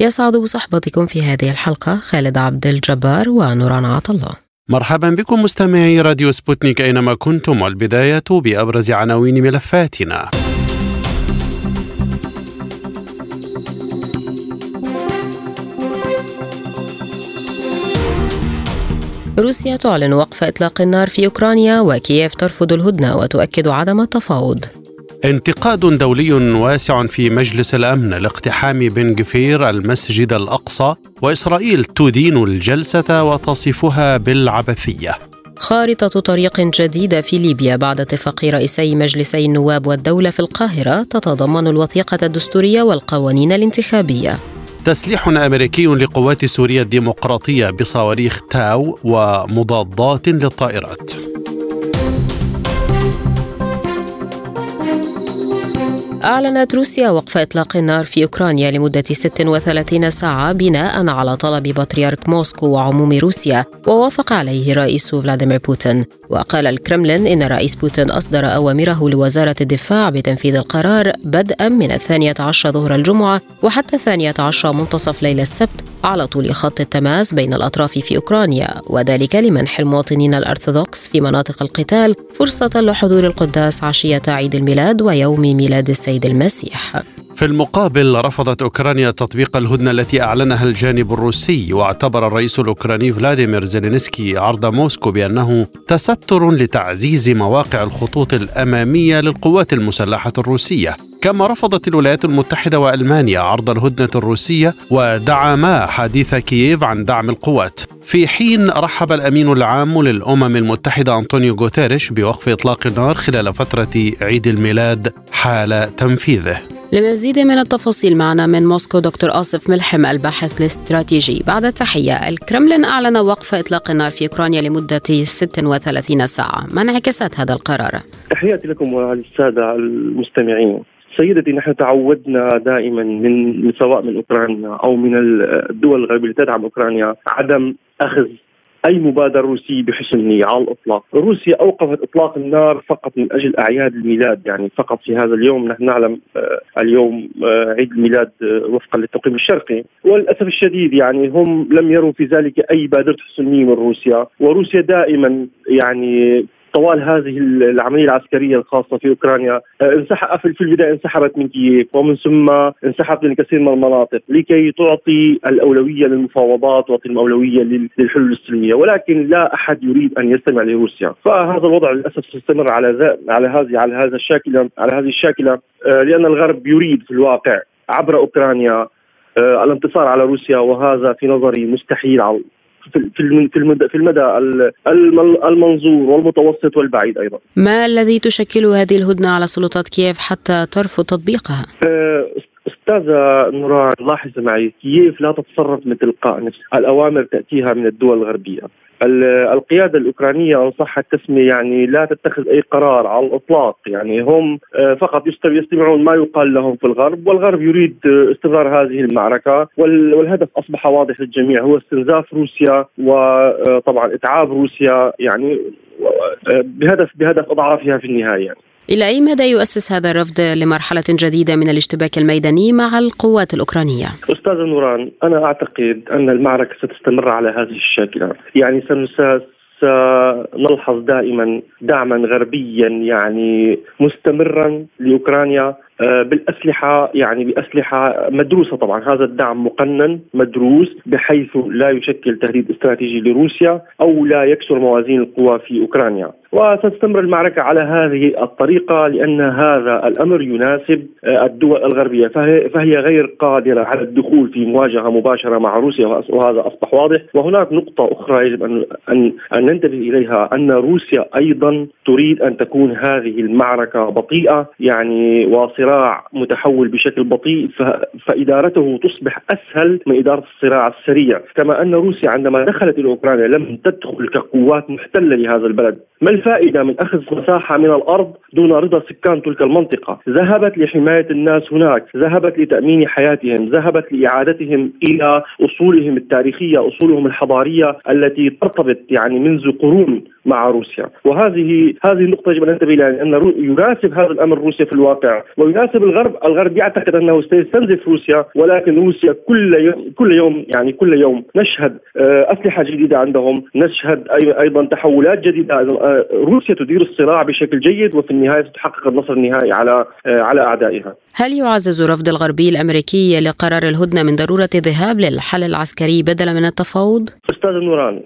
يسعد بصحبتكم في هذه الحلقة خالد عبد الجبار ونوران عطلة مرحبا بكم مستمعي راديو سبوتنيك أينما كنتم والبداية بأبرز عناوين ملفاتنا. روسيا تعلن وقف إطلاق النار في أوكرانيا وكييف ترفض الهدنة وتؤكد عدم التفاوض. انتقاد دولي واسع في مجلس الأمن لاقتحام بن جفير المسجد الأقصى وإسرائيل تدين الجلسة وتصفها بالعبثية. خارطة طريق جديدة في ليبيا بعد اتفاق رئيسي مجلسي النواب والدولة في القاهرة تتضمن الوثيقة الدستورية والقوانين الانتخابية. تسليح أمريكي لقوات سوريا الديمقراطية بصواريخ تاو ومضادات للطائرات. أعلنت روسيا وقف إطلاق النار في أوكرانيا لمدة 36 ساعة بناء على طلب بطريرك موسكو وعموم روسيا ووافق عليه رئيس فلاديمير بوتين. وقال الكرملين إن رئيس بوتين أصدر أوامره لوزارة الدفاع بتنفيذ القرار بدءا من الثانية عشر ظهر الجمعة وحتى الثانية عشر منتصف ليلة السبت على طول خط التماس بين الأطراف في أوكرانيا وذلك لمنح المواطنين الأرثوذكس في مناطق القتال فرصة لحضور القداس عشية عيد الميلاد ويوم ميلاد السيد المسيح. في المقابل رفضت أوكرانيا تطبيق الهدنة التي أعلنها الجانب الروسي واعتبر الرئيس الأوكراني فلاديمير زيلينسكي عرض موسكو بأنه تستر لتعزيز مواقع الخطوط الأمامية للقوات المسلحة الروسية. كما رفضت الولايات المتحدة وألمانيا عرض الهدنة الروسية ودعما حديث كييف عن دعم القوات. في حين رحب الأمين العام للأمم المتحدة أنطونيو غوتيريش بوقف إطلاق النار خلال فترة عيد الميلاد حال تنفيذه. لمزيد من التفاصيل معنا من موسكو دكتور آصف ملحم الباحث الاستراتيجي. بعد التحية الكرملين أعلن وقف إطلاق النار في أوكرانيا لمدة 36 ساعة. ما انعكاسات هذا القرار؟ تحياتي لكم وللسادة المستمعين. سيدتي نحن تعودنا دائما من سواء من أوكرانيا أو من الدول الغربية التي تدعم أوكرانيا عدم أخذ أي مبادرة روسية بحسن نيه على الإطلاق، روسيا أوقفت إطلاق النار فقط من أجل أعياد الميلاد يعني فقط في هذا اليوم. نحن نعلم آه اليوم آه عيد الميلاد آه وفقا للتقويم الشرقي، وللأسف الشديد يعني هم لم يروا في ذلك أي بادرة حسن نيه من روسيا، وروسيا دائما يعني طوال هذه العملية العسكرية الخاصة في أوكرانيا انسحب في البداية انسحبت من كييف ومن ثم انسحبت من كثير من المناطق لكي تعطي الأولوية للمفاوضات وتعطي الاولويه للحلول السلمية ولكن لا أحد يريد أن يستمع لروسيا. فهذا الوضع للأسف سيستمر على على هذه على هذا الشاكله على هذه الشاكلة لأن الغرب يريد في الواقع عبر أوكرانيا الانتصار على روسيا وهذا في نظري مستحيل في المدى في المدى المنظور والمتوسط والبعيد أيضا. ما الذي تشكل هذه الهدنة على سلطات كييف حتى ترفض تطبيقها؟ أستاذة نوران لاحظ معي كييف لا تتصرف من تلقاء نفسها، الأوامر تأتيها من الدول الغربية. القيادة الأوكرانية ان صح التسميه يعني لا تتخذ أي قرار على الإطلاق يعني هم فقط يستمعون ما يقال لهم في الغرب والغرب يريد استمرار هذه المعركة والهدف أصبح واضح للجميع هو استنزاف روسيا وطبعا إتعاب روسيا يعني بهدف بهدف أضعافها في النهاية يعني. إلى أي مدى يؤسس هذا الرفض لمرحلة جديدة من الاشتباك الميداني مع القوات الأوكرانية؟ أستاذ نوران أنا أعتقد أن المعركة ستستمر على هذه الشاكلة يعني سنلحظ دائما دعما غربيا يعني مستمرا لأوكرانيا بالأسلحة يعني بأسلحة مدروسة طبعا. هذا الدعم مقنن مدروس بحيث لا يشكل تهديد استراتيجي لروسيا أو لا يكسر موازين القوى في أوكرانيا. وستستمر المعركة على هذه الطريقة لأن هذا الأمر يناسب الدول الغربية. فهي, غير قادرة على الدخول في مواجهة مباشرة مع روسيا وهذا أصبح واضح. وهناك نقطة أخرى يجب أن, أن ننتبه إليها أن روسيا أيضا تريد أن تكون هذه المعركة بطيئة يعني واصلة صراع متحول بشكل بطيء فإدارته تصبح أسهل من إدارة الصراع السريع، كما أن روسيا عندما دخلت إلى أوكرانيا لم تدخل كقوات محتلة لهذا البلد، ما الفائدة من أخذ مساحة من الأرض دون رضا سكان تلك المنطقة؟ ذهبت لحماية الناس هناك، ذهبت لتأمين حياتهم، ذهبت لإعادتهم إلى أصولهم التاريخية، أصولهم الحضارية التي ترتبط يعني منذ قرون مع روسيا. وهذه هذه النقطة يجب أن ننتبه لها أن يناسب هذا الأمر روسيا في الواقع. ويناسب الغرب الغرب يعتقد أنه سيستنزف روسيا ولكن روسيا كل يوم كل يوم يعني كل يوم نشهد آه، أسلحة جديدة عندهم نشهد أيضا تحولات جديدة آه، روسيا تدير الصراع بشكل جيد وفي النهاية تحقق النصر النهائي على آه، على أعدائها. هل يعزز رفض الغربي الأمريكي لقرار الهدنة من ضرورة الذهاب للحل العسكري بدلا من التفاوض؟ أستاذ نوران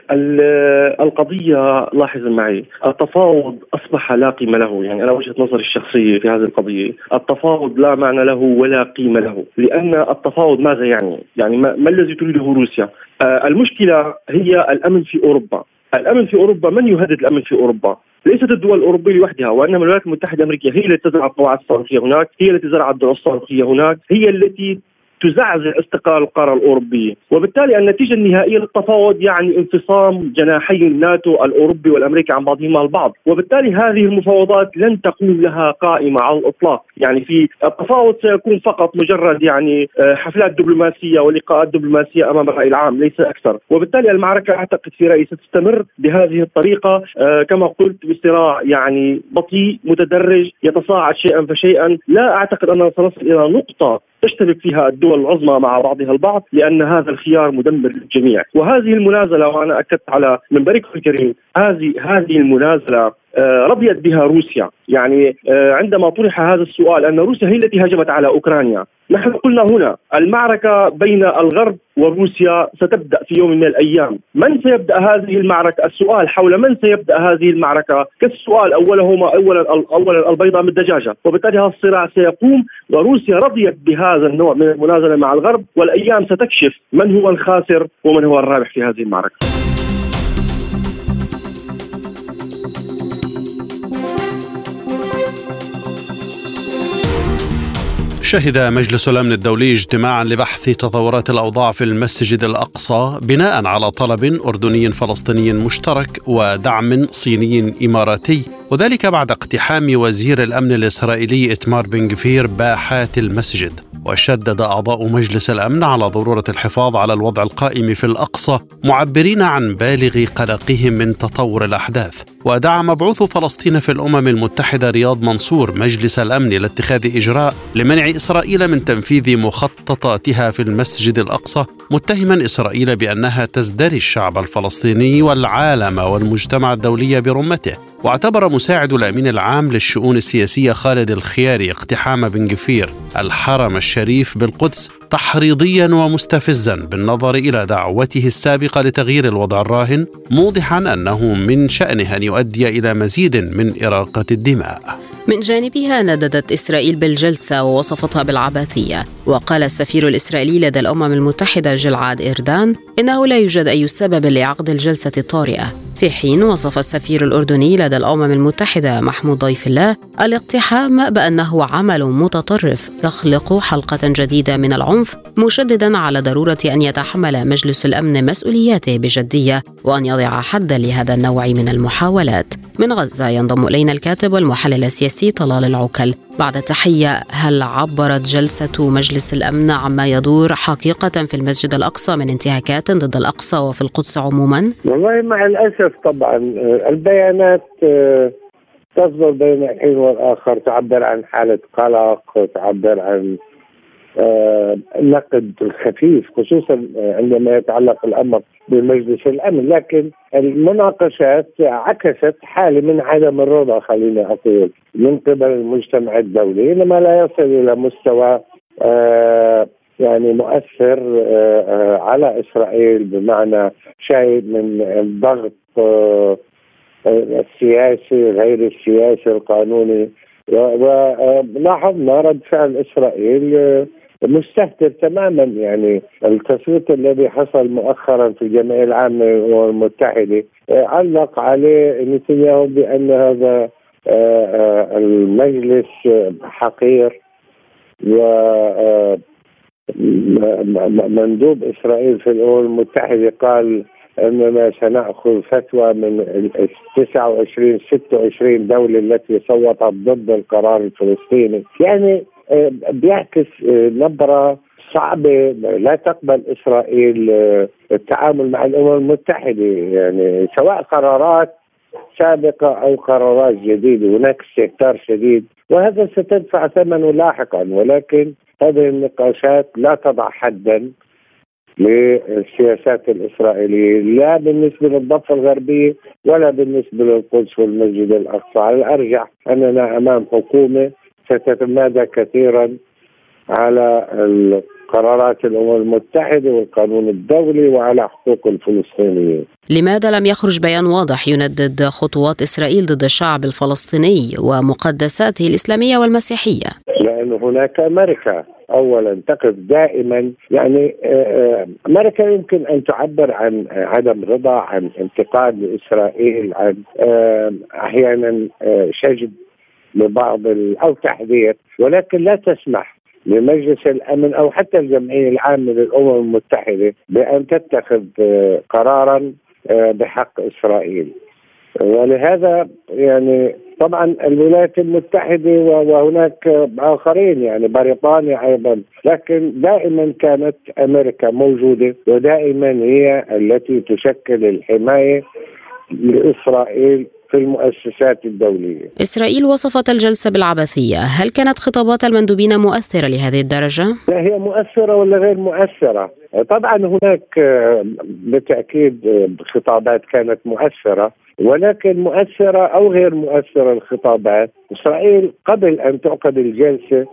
القضية لاحظ معي التفاوض أصبح لا قيمة له. يعني أنا وجهة نظري الشخصية في هذه القضية التفاوض لا معنى له ولا قيمة له. لأن التفاوض ماذا يعني؟ يعني ما, الذي تريده روسيا؟ آه المشكلة هي الأمن في أوروبا. الأمن في أوروبا من يهدد الأمن في أوروبا؟ ليست الدول الأوروبية لوحدها وإنما الولايات المتحدة الأمريكية هي التي تزرع القواعد الصاروخية هناك، هي التي زرعت الدول الصاروخية هناك، هي التي تزعزع استقرار القارة الأوروبية، وبالتالي النتيجة النهائية للتفاوض يعني انفصام جناحي الناتو الأوروبي والأمريكي عن بعضهما البعض، وبالتالي هذه المفاوضات لن تكون لها قائمة على الإطلاق، يعني في التفاوض سيكون فقط مجرد يعني آه، حفلات دبلوماسية ولقاءات دبلوماسية أمام الرأي العام ليس أكثر، وبالتالي المعركة أعتقد في رايي ستستمر بهذه الطريقة. آه، كما قلت بصراع يعني بطيء متدرج يتصاعد شيئا فشيئا، لا أعتقد أننا سنصل إلى نقطة تشتبك فيها الدول العظمى مع بعضها البعض لأن هذا الخيار مدمر للجميع، وهذه المنازلة وأنا أكدت على منبركم الكريم هذه هذه المنازلة رضيت بها روسيا. يعني آه، عندما طرح هذا السؤال أن روسيا هي التي هجمت على أوكرانيا نحن قلنا هنا المعركة بين الغرب وروسيا ستبدأ في يوم من الأيام. من سيبدأ هذه المعركة؟ السؤال حول من سيبدأ هذه المعركة؟ كالسؤال أولهما أولا أولا البيضة من الدجاجة. وبالتالي هذا الصراع سيقوم. وروسيا رضيت بهذا النوع من المنازلة مع الغرب. والأيام ستكشف من هو الخاسر ومن هو الرابح في هذه المعركة. شهد مجلس الأمن الدولي اجتماعا لبحث تطورات الأوضاع في المسجد الأقصى بناء على طلب أردني فلسطيني مشترك ودعم صيني إماراتي. وذلك بعد اقتحام وزير الأمن الإسرائيلي إتمار بن غفير باحات المسجد وشدد أعضاء مجلس الأمن على ضرورة الحفاظ على الوضع القائم في الأقصى معبرين عن بالغ قلقهم من تطور الأحداث. ودعا مبعوث فلسطين في الأمم المتحدة رياض منصور مجلس الأمن لاتخاذ إجراء لمنع إسرائيل من تنفيذ مخططاتها في المسجد الأقصى متهما إسرائيل بأنها تزدري الشعب الفلسطيني والعالم والمجتمع الدولي برمته. واعتبر مساعد الأمين العام للشؤون السياسية خالد الخياري اقتحام بن جفير الحرم الشريف بالقدس تحريضيا ومستفزا بالنظر إلى دعوته السابقة لتغيير الوضع الراهن موضحا أنه من شأنه أن يؤدي إلى مزيد من إراقة الدماء. من جانبها نددت إسرائيل بالجلسة ووصفتها بالعبثية وقال السفير الإسرائيلي لدى الأمم المتحدة جلعاد إردان إنه لا يوجد أي سبب لعقد الجلسة الطارئة. في حين وصف السفير الأردني لدى الأمم المتحدة محمود ضيف الله الاقتحام بأنه عمل متطرف يخلق حلقة جديدة من العنف مشددا على ضرورة أن يتحمل مجلس الأمن مسؤولياته بجدية وأن يضع حدا لهذا النوع من المحاولات من غزة ينضم إلينا الكاتب والمحلل السياسي طلال العوكل بعد تحية هل عبرت جلسة مجلس الأمن عما يدور حقيقة في المسجد الأقصى من انتهاكات ضد الأقصى وفي القدس عموما؟ والله مع الأسف طبعا. البيانات آه، تصدر بين الحين والآخر تعبر عن حالة قلق تعبر عن آه، نقد خفيف خصوصا عندما يتعلق الأمر بمجلس الأمن. لكن المناقشات عكست حالة من عدم الرضا خليني أقول من قبل المجتمع الدولي إنما لا يصل إلى مستوى آه يعني مؤثر آه, آه، على إسرائيل بمعنى شيء من الضغط آه السياسي غير السياسي القانوني. ولاحظنا رد فعل إسرائيل آه، مستهتر تماما يعني التصويت الذي حصل مؤخرا في الجمعيه العامه للامم المتحده آه، علق عليه نتنياهو بأن هذا آه، المجلس حقير و مندوب إسرائيل في الأمم المتحدة قال أننا سنأخذ فتوى من ال 29 26 دولة التي صوتت ضد القرار الفلسطيني، يعني آه، بيعكس آه، نبرة صعبة لا تقبل إسرائيل آه، التعامل مع الأمم المتحدة. يعني سواء قرارات سابقة أو قرارات جديدة، هناك استهتار شديد وهذا ستدفع ثمنه لاحقا. ولكن هذه النقاشات لا تضع حدا للسياسات الإسرائيلية لا بالنسبة للضفة الغربية ولا بالنسبة للقدس والمسجد الأقصى. على الأرجح أننا أمام حكومة ستتمادى كثيرا على قرارات الأمم المتحدة والقانون الدولي وعلى حقوق الفلسطينيين. لماذا لم يخرج بيان واضح يندد خطوات إسرائيل ضد الشعب الفلسطيني ومقدساته الإسلامية والمسيحية؟ لأن هناك أمريكا اولا تقف دائما يعني آه، آه، أمريكا يمكن أن تعبر عن عدم رضا عن انتقاد لاسرائيل عن آه، أحيانا شجب لبعض أو تحذير ولكن لا تسمح لمجلس الأمن أو حتى الجمعية العامة للأمم المتحدة بأن تتخذ قرارا بحق إسرائيل. ولهذا يعني طبعا الولايات المتحدة وهناك آخرين يعني بريطانيا أيضا لكن دائما كانت أمريكا موجودة ودائما هي التي تشكل الحماية لإسرائيل في المؤسسات الدولية. إسرائيل وصفت الجلسة بالعبثية. هل كانت خطابات المندوبين مؤثرة لهذه الدرجة؟ لا هي مؤثرة ولا غير مؤثرة. طبعا هناك آه، بالتأكيد آه، خطابات كانت مؤثرة ولكن مؤثرة أو غير مؤثرة الخطابات. إسرائيل قبل أن تعقد الجلسة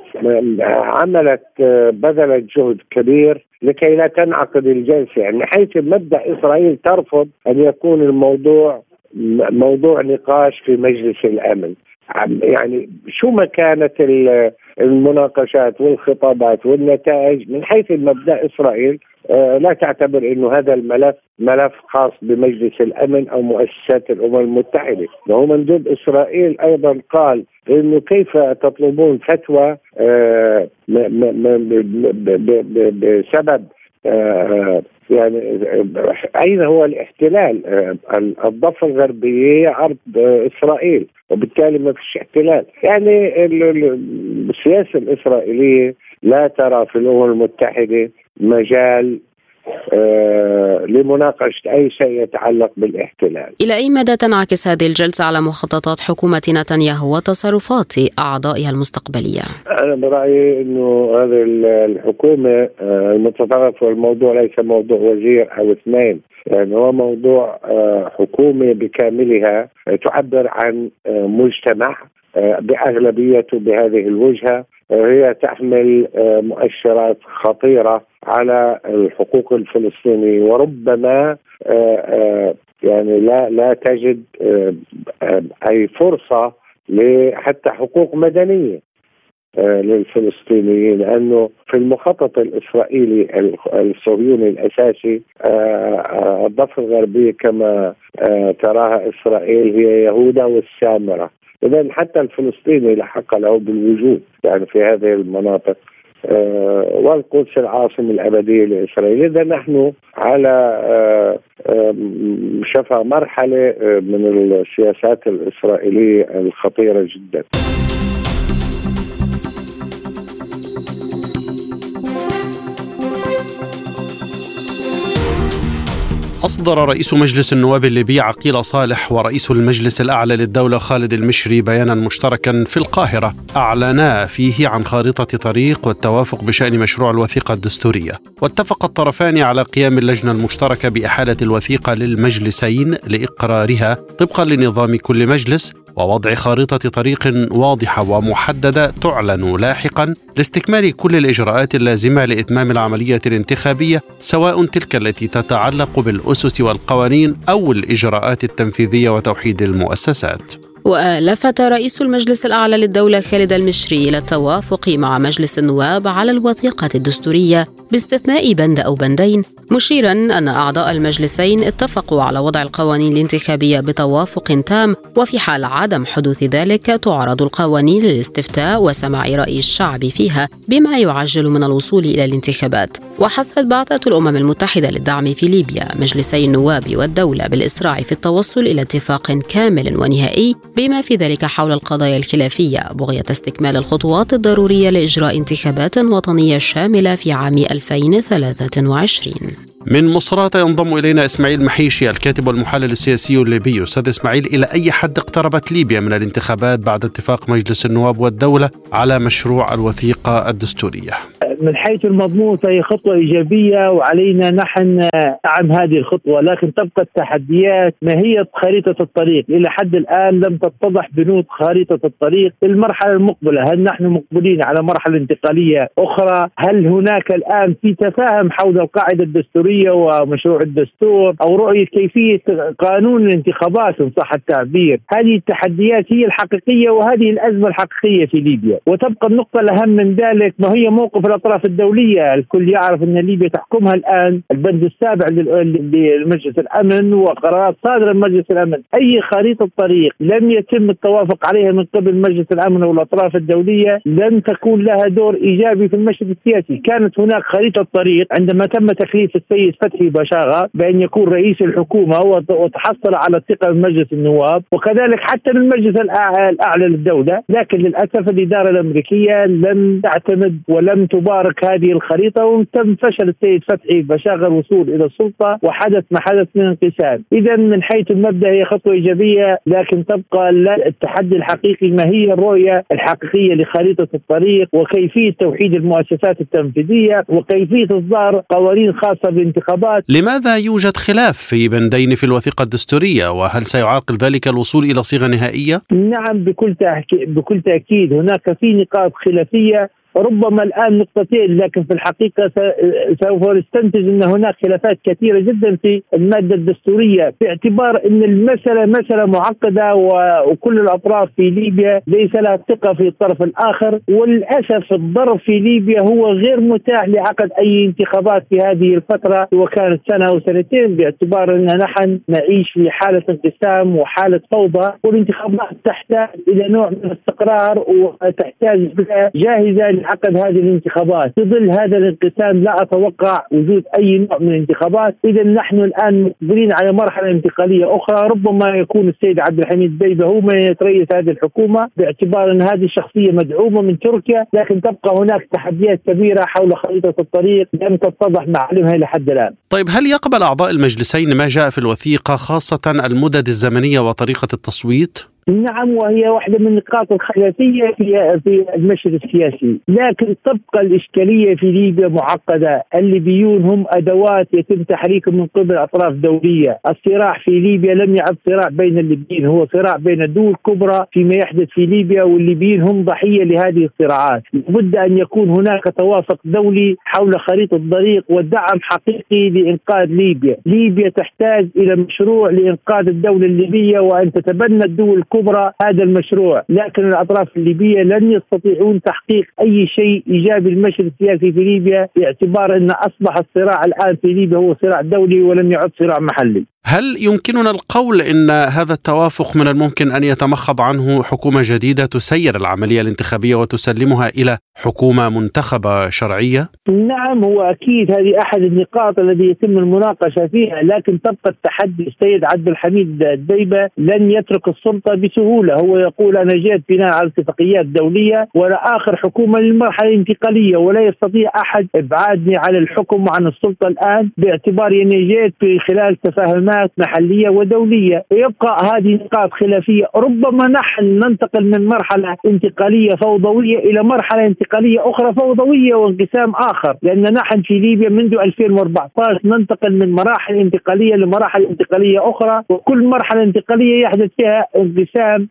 عملت آه، بذلت جهد كبير لكي لا تنعقد الجلسة يعني حيث مبدأ إسرائيل ترفض أن يكون الموضوع موضوع نقاش في مجلس الأمن. يعني شو ما كانت المناقشات والخطابات والنتائج؟ من حيث المبدا إسرائيل آه، لا تعتبر إنه هذا الملف ملف خاص بمجلس الأمن أو مؤسسات الأمم المتحدة، وهو مندوب إسرائيل أيضا قال إنه كيف تطلبون فتوى آه، بسبب يعني أين هو الاحتلال؟ الضفة الغربية أرض إسرائيل وبالتالي ما فيش احتلال، يعني السياسة الإسرائيلية لا ترى في الأمم المتحدة مجال آه لمناقشة أي شيء يتعلق بالاحتلال إلى أي مدى تنعكس هذه الجلسة على مخططات حكومة نتنياهو وتصرفات أعضائها المستقبلية؟ أنا برأيي أنه هذه الحكومة آه المتطرف والموضوع ليس موضوع وزير أو اثنين يعني هو موضوع آه حكومة بكاملها تعبر عن آه، مجتمع آه، بأغلبيته بهذه الوجهة هي تحمل آه، مؤشرات خطيرة على الحقوق الفلسطينيه وربما آه، آه، يعني لا لا تجد أي فرصة لحتى حقوق مدنية للفلسطينيين. لأنه في المخطط الإسرائيلي الصهيوني الأساسي الضفة الغربية كما تراها إسرائيل هي يهودا والسامرة. اذا حتى الفلسطيني لحق له بالوجود يعني في هذه المناطق. آه والقدس العاصمة الأبدية لإسرائيل. إذا نحن على آه شفا مرحلة آه، من السياسات الإسرائيلية الخطيرة جدا. أصدر رئيس مجلس النواب الليبي عقيل صالح ورئيس المجلس الأعلى للدولة خالد المشري بيانا مشتركا في القاهرة. أعلنا فيه عن خارطة طريق والتوافق بشأن مشروع الوثيقة الدستورية. واتفق الطرفان على قيام اللجنة المشتركة بإحالة الوثيقة للمجلسين لإقرارها طبقا لنظام كل مجلس ووضع خارطة طريق واضحة ومحددة تعلن لاحقا لاستكمال كل الإجراءات اللازمة لإتمام العملية الانتخابية سواء تلك التي تتعلق بالأسس والقوانين أو الإجراءات التنفيذية وتوحيد المؤسسات. ولفت رئيس المجلس الأعلى للدولة خالد المشري إلى التوافق مع مجلس النواب على الوثيقة الدستورية باستثناء بند أو بندين مشيرا أن أعضاء المجلسين اتفقوا على وضع القوانين الانتخابية بتوافق تام وفي حال عدم حدوث ذلك تعرض القوانين للاستفتاء وسماع رأي الشعب فيها بما يعجل من الوصول إلى الانتخابات. وحثت بعثة الأمم المتحدة للدعم في ليبيا مجلسي النواب والدولة بالإسراع في التوصل إلى اتفاق كامل ونهائي بما في ذلك حول القضايا الخلافية بغية استكمال الخطوات الضرورية لإجراء انتخابات وطنية شاملة في عام 2023 من مصراتة ينضم إلينا إسماعيل محيشي الكاتب والمحلل السياسي الليبي. أستاذ إسماعيل إلى أي حد اقتربت ليبيا من الانتخابات بعد اتفاق مجلس النواب والدولة على مشروع الوثيقة الدستورية؟ من حيث المضمون فهي خطوة إيجابية وعلينا نحن دعم هذه الخطوة لكن تبقى التحديات ما هي خريطة الطريق. إلى حد الآن لم تتضح بنود خريطة الطريق في المرحلة المقبلة. هل نحن مقبلين على مرحلة انتقالية أخرى؟ هل هناك الآن في تفاهم حول القاعدة الدستورية؟ الدستوريه ومشروع الدستور أو رؤية كيفية قانون الانتخابات إن صح التعبير، هذه التحديات هي الحقيقية وهذه الأزمة الحقيقية في ليبيا، وتبقى النقطة الأهم من ذلك ما هي موقف الأطراف الدولية، الكل يعرف أن ليبيا تحكمها الآن. البند السابع لمجلس الأمن وقرارات صادره من مجلس الأمن، أي خريطة طريق لم يتم التوافق عليها من قبل مجلس الأمن والأطراف الدولية لن تكون لها دور إيجابي في المشهد السياسي، كانت هناك خريطة طريق عندما تم تكليف السيد الرئيس فتحي بشاغة بأن يكون رئيس الحكومة وتحصل على الثقة من مجلس النواب وكذلك حتى من المجلس الأعلى للدولة. لكن للأسف الإدارة الأمريكية لم تعتمد ولم تبارك هذه الخريطة وتم فشل السيد فتحي بشاغة الوصول إلى السلطة وحدث ما حدث من انقسام. إذا من حيث المبدأ هي خطوة إيجابية لكن تبقى التحدي الحقيقي ما هي الرؤية الحقيقية لخريطة الطريق وكيفية توحيد المؤسسات التنفيذية وكيفية إصدار قوانين خاصة الانتخابات. لماذا يوجد خلاف في بندين في الوثيقة الدستورية؟ وهل سيعرقل ذلك الوصول إلى صيغة نهائية؟ نعم بكل بكل تأكيد. هناك في نقاط خلافية ربما الآن نقطتين لكن في الحقيقة سوف نستنتج أن هناك خلافات كثيرة جدا في المادة الدستورية باعتبار أن المسألة مسألة معقدة وكل الأطراف في ليبيا ليس لها ثقة في الطرف الآخر وللأسف الضرب في ليبيا هو غير متاح لعقد أي انتخابات في هذه الفترة وكانت سنة أو سنتين باعتبار أن نحن نعيش في حالة انقسام وحالة فوضى والانتخابات تحتاج إلى نوع من الاستقرار وتحتاج جاهزة عقد هذه الانتخابات. في ظل هذا الانقسام لا أتوقع وجود أي نوع من الانتخابات. إذا نحن الآن مقبلين على مرحلة انتقالية أخرى. ربما يكون السيد عبد الحميد ديبه هو من يتريث هذه الحكومة. باعتبار أن هذه الشخصية مدعومة من تركيا. لكن تبقى هناك تحديات كبيرة حول خريطة الطريق لم تتضح معالمها لحد الآن. طيب هل يقبل أعضاء المجلسين ما جاء في الوثيقة خاصة المدد الزمنية وطريقة التصويت؟ نعم وهي واحدة من النقاط الخلافية في في المشهد السياسي، لكن تبقى الإشكالية في ليبيا معقدة، الليبيون هم أدوات يتم تحريكهم من قبل أطراف دولية، الصراع في ليبيا لم يعد صراع بين الليبيين، هو صراع بين الدول الكبرى فيما يحدث في ليبيا والليبيين هم ضحية لهذه الصراعات، لابد أن يكون هناك توافق دولي حول خريطة الطريق ودعم حقيقي لإنقاذ ليبيا، ليبيا تحتاج إلى مشروع لإنقاذ الدولة الليبية وأن تتبنى الدول الكبرى هذا المشروع لكن الأطراف الليبية لن يستطيعون تحقيق أي شيء إيجابي للمشهد السياسي في ليبيا باعتبار أن أصبح الصراع الآن في ليبيا هو صراع دولي ولم يعد صراع محلي هل يمكننا القول إن هذا التوافق من الممكن أن يتمخض عنه حكومة جديدة تسير العملية الانتخابية وتسلمها إلى حكومة منتخبة شرعية؟ نعم هو أكيد هذه أحد النقاط التي يتم المناقشة فيها لكن تبقى التحدي السيد عبد الحميد الديبه لن يترك السلطة بسهولة. هو يقول أنا جئت بناء على اتفاقيات دوليه وأنا آخر حكومة للمرحلة الانتقالية ولا يستطيع أحد إبعادني عن الحكم وعن السلطة الآن باعتبار أني جئت في خلال تفاهمات محلية ودولية. ويبقى هذه نقاط خلافية. ربما نحن ننتقل من مرحلة انتقالية فوضوية إلى مرحلة انتقالية أخرى فوضوية وانقسام آخر لأن نحن في ليبيا منذ 2014 ننتقل من مراحل انتقالية لمراحل انتقالية أخرى وكل مرحلة انتقالية يحدث فيها انقسام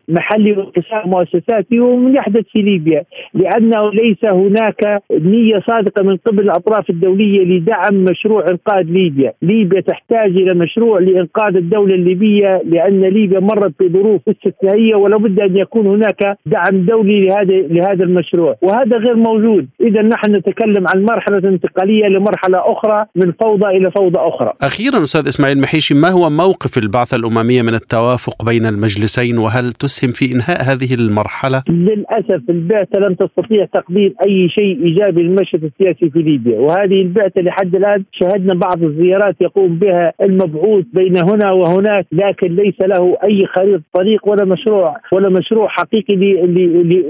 محلي وانقسام مؤسساتي ومن يحدث في ليبيا لأنه ليس هناك نية صادقة من قبل الأطراف الدولية لدعم مشروع إنقاذ ليبيا، ليبيا تحتاج إلى مشروع لإنقاذ الدولة الليبية لأن ليبيا مرت بظروف استثنائية ولا بد أن يكون هناك دعم دولي لهذا لهذا المشروع، وهذا غير موجود، إذا نحن نتكلم عن مرحلة انتقالية لمرحلة أخرى من فوضى إلى فوضى أخرى. أخيرا أستاذ إسماعيل محيشي ما هو موقف البعثة الأممية من التوافق بين المجلسين وهل تسهم في إنهاء هذه المرحلة؟ للأسف البعثة لم تستطيع تقديم أي شيء إيجابي للمشهد السياسي في ليبيا، وهذه البعثة لحد الآن شهدنا بعض الزيارات يقوم بها المبعوث بين هنا وهناك لكن ليس له أي خريطة طريق ولا مشروع ولا مشروع حقيقي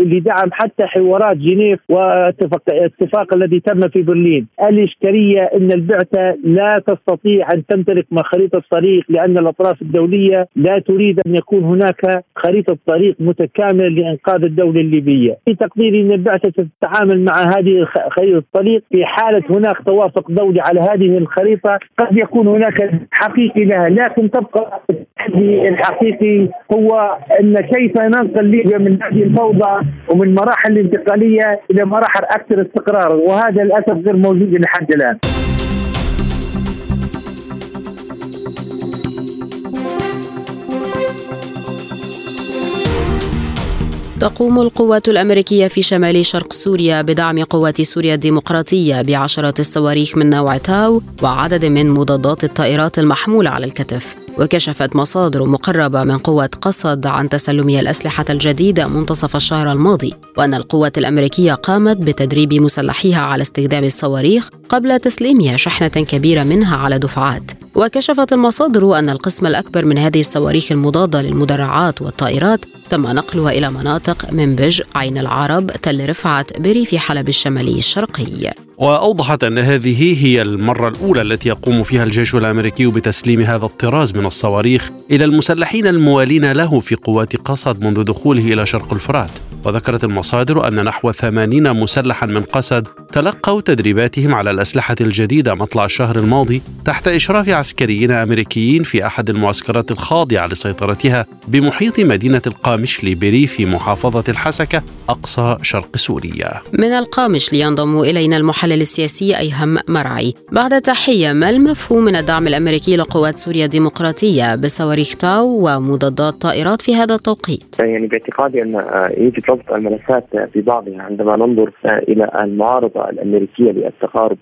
لدعم حتى حوارات جنيف واتفاق الذي تم في برلين، الإشكالية إن البعثة لا تستطيع أن تمتلك خريطه طريق لأن الأطراف الدولية لا تريد أن يكون هناك خريطه طريق متكامله لإنقاذ الدولة الليبية، في تقديري ان البعثه تتعامل مع هذه خريطه الطريق في حالة هناك توافق دولي على هذه الخريطة قد يكون هناك حقيقي لها لكن تبقى الحقيقي هو أن كيف ننقل ليبيا من هذه الفوضى ومن مراحل الانتقالية إلى مراحل أكثر استقرارا وهذا للأسف غير موجود لحد الآن. تقوم القوات الأمريكية في شمال شرق سوريا بدعم قوات سوريا الديمقراطية بعشرة الصواريخ من نوع تاو وعدد من مضادات الطائرات المحمولة على الكتف. وكشفت مصادر مقربة من قوة قصد عن تسلمها الأسلحة الجديدة منتصف الشهر الماضي وأن القوات الأمريكية قامت بتدريب مسلحيها على استخدام الصواريخ قبل تسليمها شحنة كبيرة منها على دفعات وكشفت المصادر أن القسم الأكبر من هذه الصواريخ المضادة للمدرعات والطائرات تم نقلها إلى مناطق منبج، عين العرب، تل رفعت بريف حلب الشمالي الشرقي. وأوضحت أن هذه هي المرة الأولى التي يقوم فيها الجيش الأمريكي بتسليم هذا الطراز من الصواريخ إلى المسلحين الموالين له في قوات قسد منذ دخوله إلى شرق الفرات. وذكرت المصادر أن نحو 80 مسلحا من قسد تلقوا تدريباتهم على الأسلحة الجديدة مطلع الشهر الماضي تحت إشراف عسكريين أمريكيين في أحد المعسكرات الخاضعة لسيطرتها بمحيط مدينة القامشلي بريف محافظة الحسكة أقصى شرق سوريا. من القامش لينضم إلينا المحلل المحلل السياسي أيهم مرعي بعد تحية ما المفهوم من الدعم الأمريكي لقوات سوريا الديمقراطية بصواريخ تاو ومضادات طائرات في هذا التوقيت يعني باعتقادي أن آه، يجب ربط الملفات ببعضها عندما ننظر آه، إلى المعارضة الأمريكية للتقارب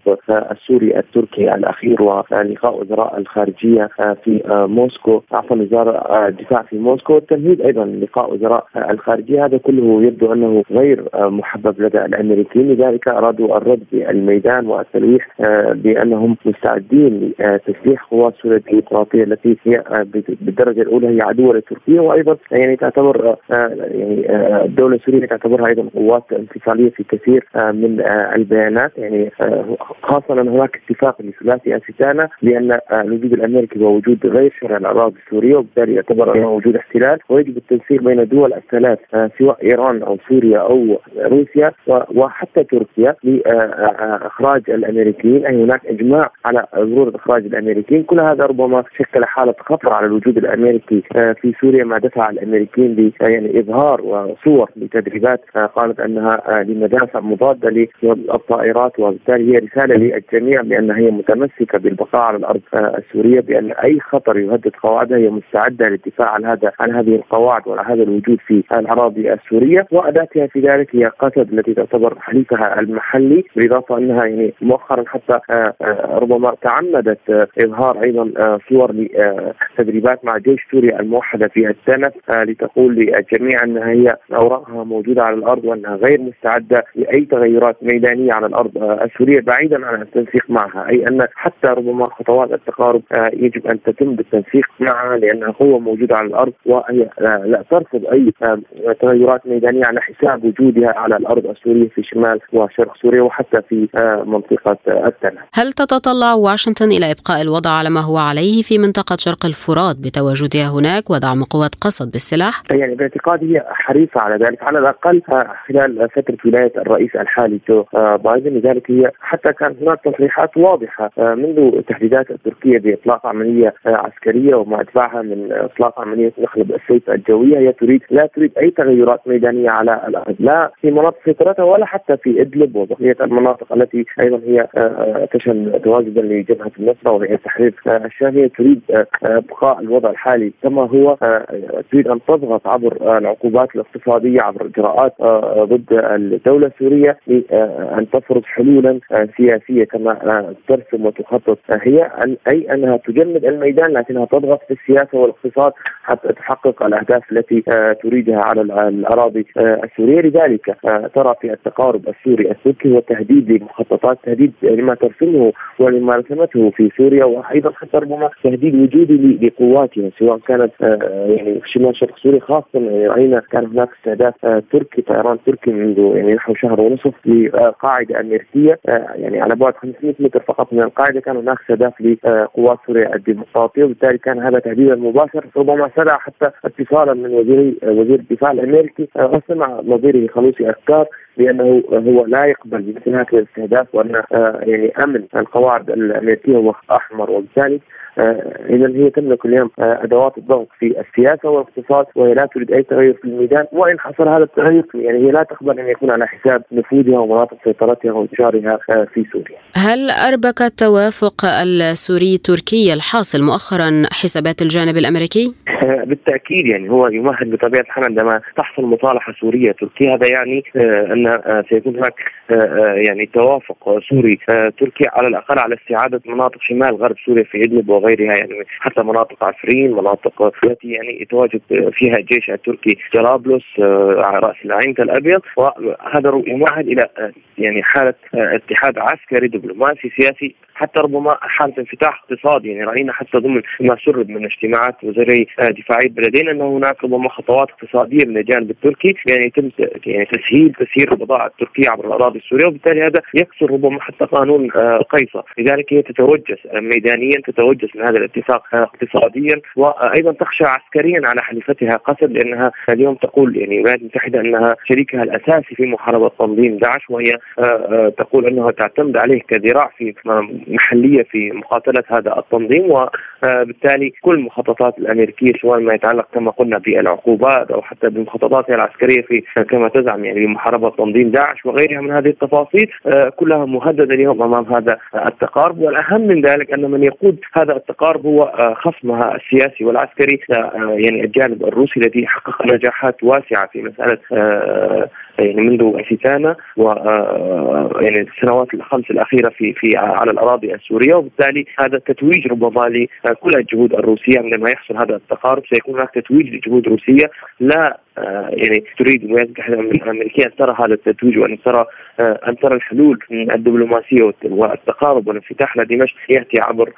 السوري التركي الأخير ولقاء وزراء الخارجية آه، في موسكو عفوا وزراء الدفاع في موسكو والتمهيد أيضا لقاء وزراء الخارجية. هذا كله يبدو أنه غير محبب لدى الأمريكيين لذلك أرادوا الرد الميدان والتلويح بأنهم مستعدين لتسليح قوات سوريا الديمقراطية التي هي بالدرجة الأولى هي عدوه لتركيا وأيضا يعني تعتبر يعني الدولة السوريه تعتبرها أيضا قوات انفصالية في كثير من البيانات يعني خاصة أن هناك اتفاق لثلاثي استانا بأن الوجود الأمريكي هو وجود غير شرعي على الاراضي السوريه وبالتالي يعتبر أنه وجود احتلال. ويجب التنسيق بين الدول الثلاث سواء إيران أو سوريا أو روسيا وحتى تركيا إخراج الأمريكيين. اي هناك إجماع على ضرورة إخراج الأمريكيين. كل هذا ربما شكل حالة خطر على الوجود الأمريكي آه، في سوريا. ما دفع الأمريكيين ب يعني إظهار وصور لتدريبات آه، قالت أنها آه، لمدافع مضادة للطائرات وبالتالي هي رسالة للجميع بانها هي متمسكة بالبقاء على الأرض السورية بأن أي خطر يهدد قواعدها هي مستعدة للدفاع عن هذا عن هذه القواعد وعلى هذا الوجود في الأراضي السورية. وأداتها في ذلك هي قسد التي تعتبر حليفها المحلي بالإضافة أنها يعني مؤخرا حتى آه، آه، ربما تعمدت آه، إظهار أيضا صور لتدريبات مع جيش سوريا الموحدة في التنف لتقول للجميع أنها هي أوراقها موجودة على الأرض وأنها غير مستعدة لأي تغيرات ميدانيه على الأرض السورية بعيدا عن التنسيق معها أي أن حتى ربما خطوات التقارب يجب أن تتم بالتنسيق معها لأنها قوة موجودة على الأرض وهي لا ترفض أي تغيرات ميدانية على حساب وجودها على الأرض السورية في شمال وشرق سوريا وحتى في منطقة التنة هل تتطلع واشنطن إلى إبقاء الوضع على ما هو عليه في منطقة شرق الفرات بتواجدها هناك ودعم قوات قسد بالسلاح؟ يعني باعتقادي هي حريصة على ذلك على الأقل خلال فترة ولاية الرئيس الحالي جو بايدن. لذلك هي حتى كانت هناك تصريحات واضحة منذ التهديدات التركية بإطلاق عملية عسكرية وما اتبعها من إطلاق عملية نخلب السيف الجوية. هي تريد لا تريد أي تغيرات ميدانية على الأرض لا في مناطق سيطرتها ولا حتى في إدلب وبقية المناطق التي أيضا هي تشهد تواجدا لجبهة النصرة وهي تحرير. الشام هي تريد ابقاء الوضع الحالي كما هو تريد أن تضغط عبر العقوبات الاقتصادية عبر اجراءات ضد الدولة السورية لأن تفرض حلولا سياسية كما ترسم وتخطط. هي أي أنها تجمد الميدان لكنها تضغط في السياسة والاقتصاد حتى تحقق الأهداف التي تريدها على الأراضي السورية. لذلك ترى في التقارب السوري التركي هو تهديد لمخططات تهديد لما ترسمه ولما رسمته في سوريا وأيضا حتى ربما تهديد وجودي لقواتها سواء كانت يعني في شمال شرق سوريا خاصة يعني راينا كان هناك استهداف تركي طيران تركي منذ يعني نحو شهر ونصف لقاعده أمريكية يعني على بعد 500 متر فقط من القاعدة كان هناك استهداف لقوات سوريا الديمقراطية وبالتالي كان هذا تهديدا مباشر ربما سرع حتى اتصالا من وزير وزير الدفاع الأمريكي وسمع نظيره خلوصي أفكار بأنه هو لا يقبل بمثل هذه الاستهداف وأن يعني أمن القواعد الأمريكية هو أحمر وبالتالي اذا هي تملك اليوم أدوات الضغط في السياسة والاقتصاد وهي لا تريد أي تغير في الميدان وإن حصل هذا التغير يعني هي لا تقبل أن يكون على حساب نفوذها ومناطق سيطرتها وإنتشارها في سوريا. هل أربك التوافق السوري تركي الحاصل مؤخرا حسابات الجانب الأمريكي؟ بالتأكيد يعني هو يمهد بطبيعة الحال عندما تحصل مصالحة سورية تركية هذا يعني أن سيكون هناك يعني توافق سوري تركي على الأقل على استعادة مناطق شمال غرب سوريا في إدلب وغيرها يعني حتى مناطق عفرين مناطق التي يعني يتواجد فيها الجيش التركي جرابلس على رأس العين الابيض وهذا يمهد إلى يعني حالة اتحاد عسكري دبلوماسي سياسي حتى ربما حالة انفتاح اقتصادي يعني رأينا حتى ضمن ما سرب من اجتماعات وزيري دفاعيه البلدين أنه هناك ربما خطوات اقتصادية من الجانب التركي يعني يتم يعني تسهيل تسيير البضائع التركيه عبر الأراضي السورية وبالتالي هذا يكسر ربما حتى قانون قيصر لذلك هي تتوجس ميدانيا تتوجس من هذا الاتفاق اقتصاديا وأيضا تخشى عسكريا على حليفتها قسد لأنها اليوم تقول يعني الولايات المتحدة أنها شريكها الأساسي في محاربة تنظيم داعش وهي تقول أنها تعتمد عليه كذراع في محلية في مقاتلة هذا التنظيم وبالتالي كل المخططات الأمريكية سواء ما يتعلق كما قلنا بالعقوبات أو حتى بمخططاتها العسكرية في كما تزعم يعني بمحاربة تنظيم داعش وغيرها من هذه التفاصيل كلها مهددة اليوم أمام هذا التقارب. والأهم من ذلك أن من يقود هذا التقارب هو خصمها السياسي والعسكري يعني الجانب الروسي الذي حقق نجاحات واسعة في مسألة يعني منذ اثيتانا و يعني السنوات الخمس الأخيرة في في على الأراضي السورية وبالتالي هذا تتويج ربما لكل الجهود الروسية عندما يحصل هذا التقارب. سيكون هناك تتويج لجهود روسية لا يعني تريد الولايات المتحده الأمريكية أن ترى هذا التتويج وأن ترى أن ترى الحلول الدبلوماسية والتقارب والانفتاح على دمشق يأتي عبر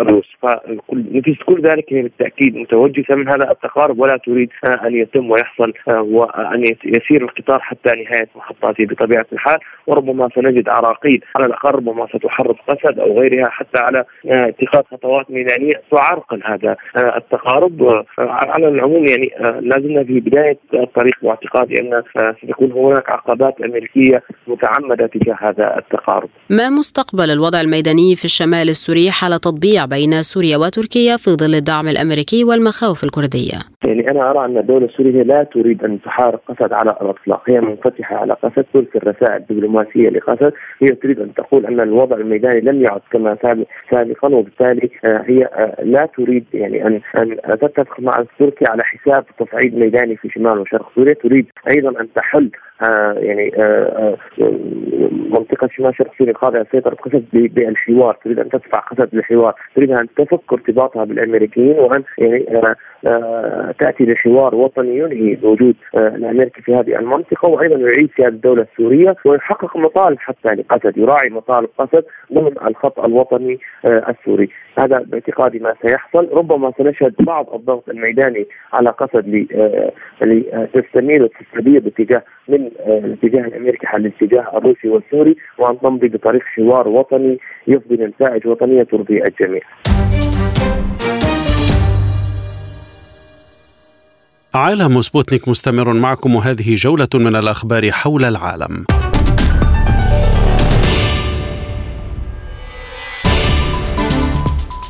الروس. فنتيجه كل ذلك هي بالتأكيد متوجسة من هذا التقارب ولا تريد أن يتم ويحصل وان يسير القطار حتى نهاية محطاته بطبيعة الحال. وربما سنجد عراقيل على الأقل ربما ستحرض قسد أو غيرها حتى على اتخاذ خطوات ميدانيه تعرقل هذا التقارب. على العموم يعني لازم زلنا في بداية الطريق واعتقادي أن ستكون هناك عقبات أمريكية متعمدة تجاه هذا التقارب. ما مستقبل الوضع الميداني في الشمال السوري حال تطبيع بين سوريا وتركيا في ظل الدعم الأمريكي والمخاوف الكردية؟ يعني أنا أرى أن الدولة السورية لا تريد أن تحارب قسد على الأطلاق، هي منفتحة على قسد ترسل رسائل دبلوماسيه لقسد، هي تريد أن تقول أن الوضع الميداني لم يعد كما سابقا وبالتالي هي لا تريد يعني ان أن تتفق مع تركيا على حساب تصعيد ميداني في شمال وشرق سوريا تريد أيضا أن تحل آه يعني آه آه منطقة شمال شرق سوريا الخاضعة لسيطرة قسد بالحوار، تريد أن تدفع قسد للحوار، تريد أن تفك ارتباطها بالأمريكيين وأن يعني تأتي لحوار وطني ينهي وجود الأمريكي في هذه المنطقة وأيضا يعيد سيادة الدولة السورية ويحقق مطالب حتى لقسد، يراعي مطالب قسد ضمن الخط الوطني السوري، هذا باعتقادي ما سيحصل، ربما سنشهد بعض الضغط الميداني على قسد لتستمير وتستدير باتجاه من الاتجاه الأمريكي حل الاتجاه الروسي والسوري وأن تمضي بطريق حوار وطني يفضي لنتائج وطنية ترضي الجميع. عالم سبوتنيك مستمر معكم وهذه جولة من الأخبار حول العالم.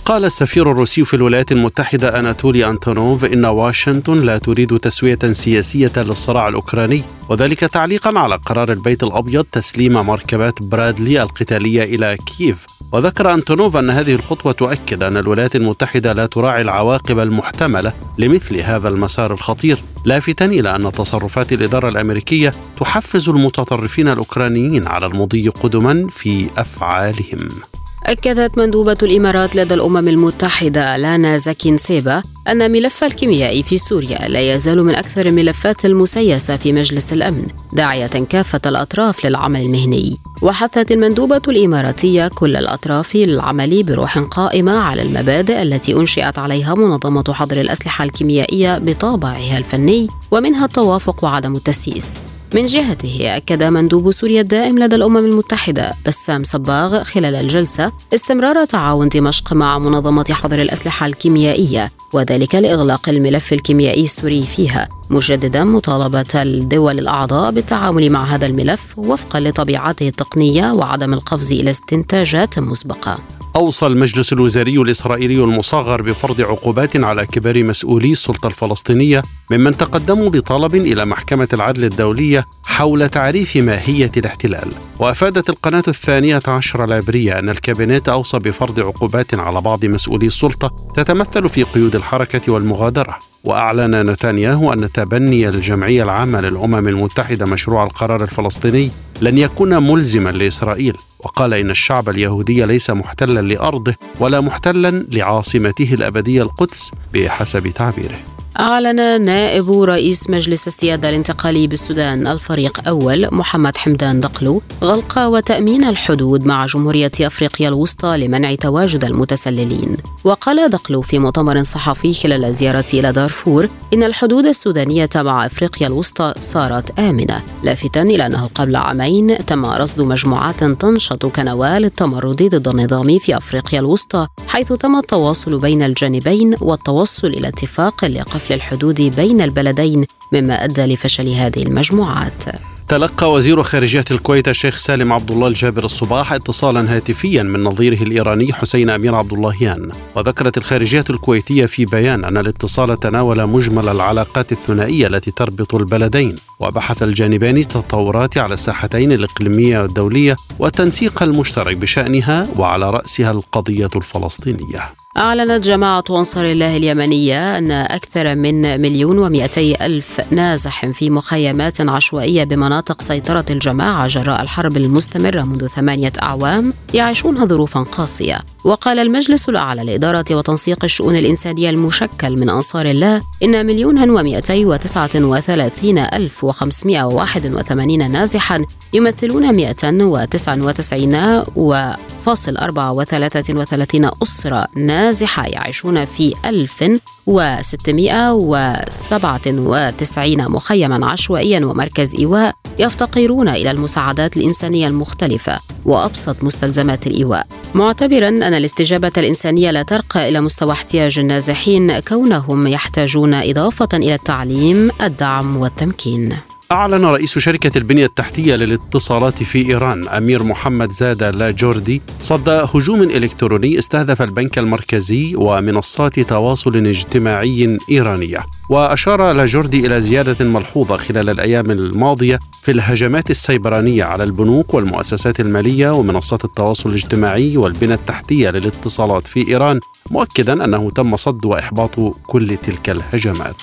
قال السفير الروسي في الولايات المتحدة أناتولي أنتونوف إن واشنطن لا تريد تسوية سياسية للصراع الأوكراني وذلك تعليقا على قرار البيت الأبيض تسليم مركبات برادلي القتالية إلى كييف وذكر أنتونوف أن هذه الخطوة تؤكد أن الولايات المتحدة لا تراعي العواقب المحتملة لمثل هذا المسار الخطير لافتا إلى أن تصرفات الإدارة الأمريكية تحفز المتطرفين الأوكرانيين على المضي قدما في أفعالهم. أكدت مندوبة الإمارات لدى الأمم المتحدة لانا زكين سيبا أن ملف الكيميائي في سوريا لا يزال من أكثر الملفات المسيسة في مجلس الأمن داعية كافة الأطراف للعمل المهني. وحثت المندوبة الإماراتية كل الأطراف للعمل بروح قائمة على المبادئ التي أنشئت عليها منظمة حظر الأسلحة الكيميائية بطابعها الفني ومنها التوافق وعدم التسييس. من جهته أكد مندوب سوريا الدائم لدى الأمم المتحدة بسام صباغ خلال الجلسة استمرار تعاون دمشق مع منظمة حظر الأسلحة الكيميائية وذلك لإغلاق الملف الكيميائي السوري فيها مجددا مطالبة الدول الأعضاء بالتعامل مع هذا الملف وفقا لطبيعته التقنية وعدم القفز إلى استنتاجات مسبقة. أوصى المجلس الوزاري الإسرائيلي المصغر بفرض عقوبات على كبار مسؤولي السلطة الفلسطينية ممن تقدموا بطلب إلى محكمة العدل الدولية حول تعريف ماهية الاحتلال. وأفادت القناة الثانية عشر العبرية أن الكابينت أوصى بفرض عقوبات على بعض مسؤولي السلطة تتمثل في قيود الحركة والمغادرة. وأعلن نتنياهو أن تبني الجمعية العامة للأمم المتحدة مشروع القرار الفلسطيني لن يكون ملزما لإسرائيل وقال إن الشعب اليهودي ليس محتلا لأرضه ولا محتلا لعاصمته الأبدية القدس بحسب تعبيره. أعلن نائب رئيس مجلس السيادة الانتقالي بالسودان الفريق أول محمد حمدان دقلو غلق وتأمين الحدود مع جمهورية أفريقيا الوسطى لمنع تواجد المتسللين. وقال دقلو في مؤتمر صحفي خلال الزيارة إلى دارفور إن الحدود السودانية مع أفريقيا الوسطى صارت آمنة لافتا إلى أنه قبل عامين تم رصد مجموعات تنشط كنواة للتمرد ضد النظام في أفريقيا الوسطى حيث تم التواصل بين الجانبين والتوصل إلى اتفاق لقفل الحدود بين البلدين مما أدى لفشل هذه المجموعات. تلقى وزير خارجية الكويت الشيخ سالم عبد الله الجابر الصباح اتصالا هاتفيا من نظيره الإيراني حسين أمير عبد اللهيان وذكرت الخارجية الكويتية في بيان أن الاتصال تناول مجمل العلاقات الثنائية التي تربط البلدين وبحث الجانبان التطورات على الساحتين الإقليمية والدولية والتنسيق المشترك بشأنها وعلى رأسها القضية الفلسطينية. أعلنت جماعة أنصار الله اليمنية أن أكثر من مليون ومئتي ألف نازح في مخيمات عشوائية بمناطق سيطرة الجماعة جراء الحرب المستمرة منذ ثمانية أعوام يعيشون ظروفا قاسية. وقال المجلس الأعلى لإدارة وتنسيق الشؤون الإنسانية المشكل من أنصار الله إن مليونا ومئتي وتسعة وثلاثين ألف وخمسمائة وواحد وثمانين نازحا يمثلون مئة وتسعة وتسعين وفاصل أربعة وثلاثة وثلاثين أسرة نازحة يعيشون في 1697 مخيما عشوائيا ومركز إيواء يفتقرون إلى المساعدات الإنسانية المختلفة وأبسط مستلزمات الإيواء معتبرا أن الاستجابة الإنسانية لا ترقى إلى مستوى احتياج النازحين كونهم يحتاجون إضافة إلى التعليم الدعم والتمكين. أعلن رئيس شركة البنية التحتية للاتصالات في إيران أمير محمد زادة لاجوردي صد هجوم إلكتروني استهدف البنك المركزي ومنصات تواصل اجتماعي إيرانية. وأشار لاجوردي إلى زيادة ملحوظة خلال الأيام الماضية في الهجمات السيبرانية على البنوك والمؤسسات المالية ومنصات التواصل الاجتماعي والبنى التحتية للاتصالات في إيران مؤكدا أنه تم صد وإحباط كل تلك الهجمات.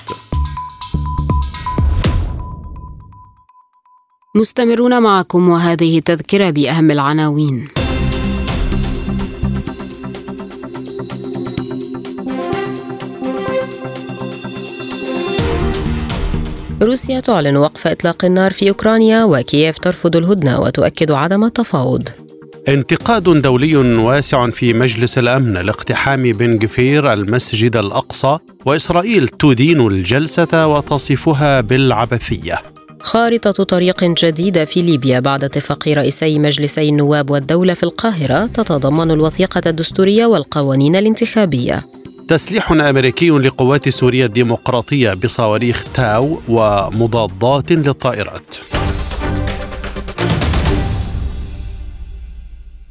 مستمرون معكم وهذه تذكرة بأهم العناوين. روسيا تعلن وقف إطلاق النار في أوكرانيا وكييف ترفض الهدنة وتؤكد عدم التفاوض. انتقاد دولي واسع في مجلس الأمن لاقتحام بن جفير المسجد الأقصى وإسرائيل تدين الجلسة وتصفها بالعبثية. خارطة طريق جديدة في ليبيا بعد اتفاق رئيسي مجلسي النواب والدولة في القاهرة تتضمن الوثيقة الدستورية والقوانين الانتخابية. تسليح أمريكي لقوات سوريا الديمقراطية بصواريخ تاو ومضادات للطائرات.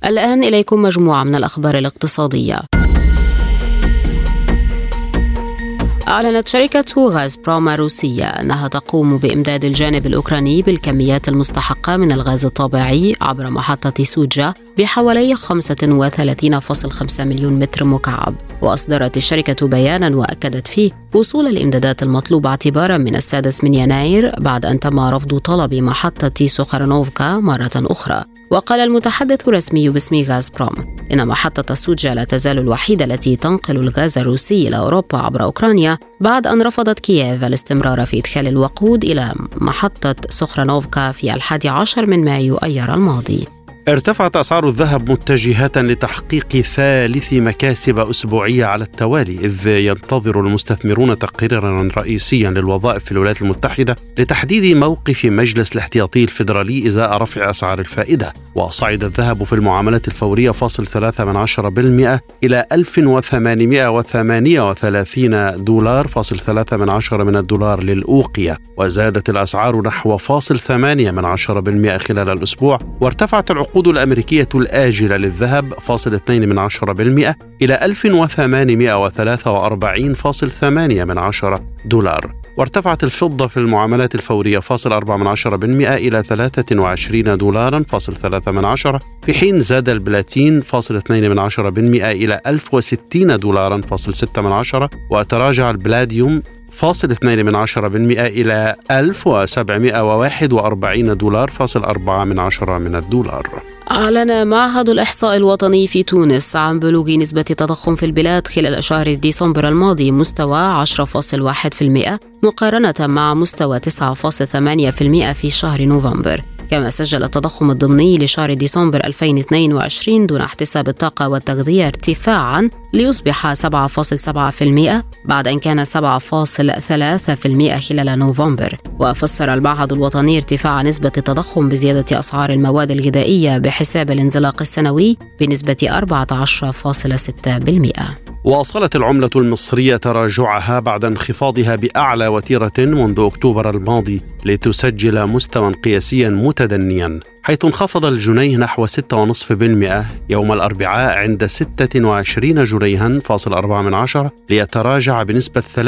الآن إليكم مجموعة من الأخبار الاقتصادية. أعلنت شركة غازبروم الروسية أنها تقوم بإمداد الجانب الأوكراني بالكميات المستحقة من الغاز الطبيعي عبر محطة سوجا بحوالي 35.5 مليون متر مكعب. وأصدرت الشركة بيانا وأكدت فيه وصول الإمدادات المطلوبة اعتبارا من السادس من يناير بعد أن تم رفض طلب محطة سوخرنوفكا مرة أخرى. وقال المتحدث الرسمي باسم غازبروم إن محطة سوجا لا تزال الوحيدة التي تنقل الغاز الروسي إلى أوروبا عبر أوكرانيا بعد أن رفضت كييف الاستمرار في إدخال الوقود إلى محطة سوخرانوفكا في الحادي عشر من مايو أيار الماضي. ارتفعت أسعار الذهب متجهة لتحقيق ثالث مكاسب أسبوعية على التوالي إذ ينتظر المستثمرون تقريرا رئيسيا للوظائف في الولايات المتحدة لتحديد موقف مجلس الاحتياطي الفدرالي إزاء رفع أسعار الفائدة. وصعد الذهب في المعاملات الفورية فاصل ثلاثة من عشرة بالمئة إلى 1838 دولار فاصل ثلاثة من عشرة من الدولار للأوقية. وزادت الأسعار نحو فاصل ثمانية من عشرة بالمئة خلال الأسبوع وارتفعت العقود العقود الأمريكية الآجلة للذهب فاصل 2 من عشرة بالمئة إلى 1843.8 من عشرة دولار. وارتفعت الفضة في المعاملات الفورية فاصل 4 من عشرة بالمئة إلى 23 دولارا فاصل 3 من عشرة. في حين زاد البلاتين فاصل 2 من عشرة بالمئة إلى 1060 دولارا فاصل 6 من عشرة. وتراجع البلاديوم فاصل 2 من عشرة بالمئة إلى 1741 دولار فاصل 4 من عشرة من الدولار. أعلن معهد الإحصاء الوطني في تونس عن بلوغ نسبة التضخم في البلاد خلال شهر ديسمبر الماضي مستوى 10.1% مقارنة مع مستوى 9.8% في شهر نوفمبر. كما سجل التضخم الضمني لشهر ديسمبر 2022 دون احتساب الطاقة والتغذية ارتفاعا ليصبح 7.7% بعد أن كان 7.3% خلال نوفمبر. وفسر المعهد الوطني ارتفاع نسبة التضخم بزيادة أسعار المواد الغذائية بحساب الانزلاق السنوي بنسبة 14.6% واصلت العملة المصرية تراجعها بعد انخفاضها بأعلى وتيرة منذ أكتوبر الماضي لتسجل مستوى قياسيا متدنيا حيث انخفض الجنيه نحو 6.5% يوم الأربعاء عند 26 جنيها فاصل 4 من عشرة ليتراجع بنسبة 3%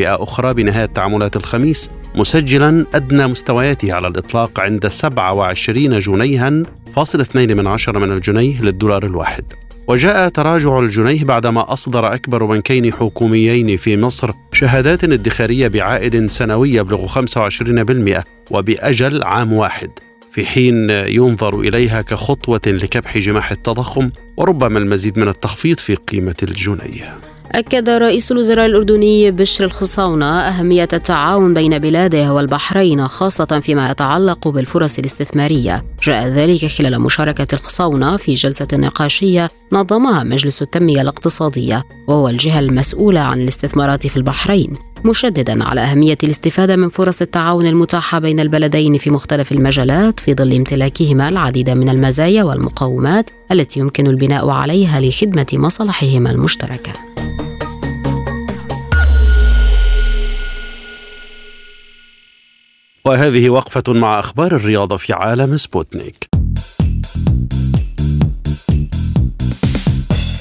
أخرى بنهاية تعاملات الخميس مسجلا أدنى مستوياته على الإطلاق عند 27 جنيها فاصل 2 من عشرة من الجنيه للدولار الواحد. وجاء تراجع الجنيه بعدما أصدر أكبر بنكين حكوميين في مصر شهادات ادخارية بعائد سنوي يبلغ 25% وبأجل عام واحد. في حين ينظر إليها كخطوة لكبح جماح التضخم وربما المزيد من التخفيض في قيمة الجنيه. أكد رئيس الوزراء الأردني بشر الخصاونة أهمية التعاون بين بلاده والبحرين خاصة فيما يتعلق بالفرص الاستثمارية. جاء ذلك خلال مشاركة الخصاونة في جلسة نقاشية نظمها مجلس التنمية الاقتصادية وهو الجهة المسؤولة عن الاستثمارات في البحرين. مشددا على أهمية الاستفادة من فرص التعاون المتاحة بين البلدين في مختلف المجالات في ظل امتلاكهما العديد من المزايا والمقومات التي يمكن البناء عليها لخدمة مصالحهما المشتركة. وهذه وقفة مع أخبار الرياضة في عالم سبوتنيك.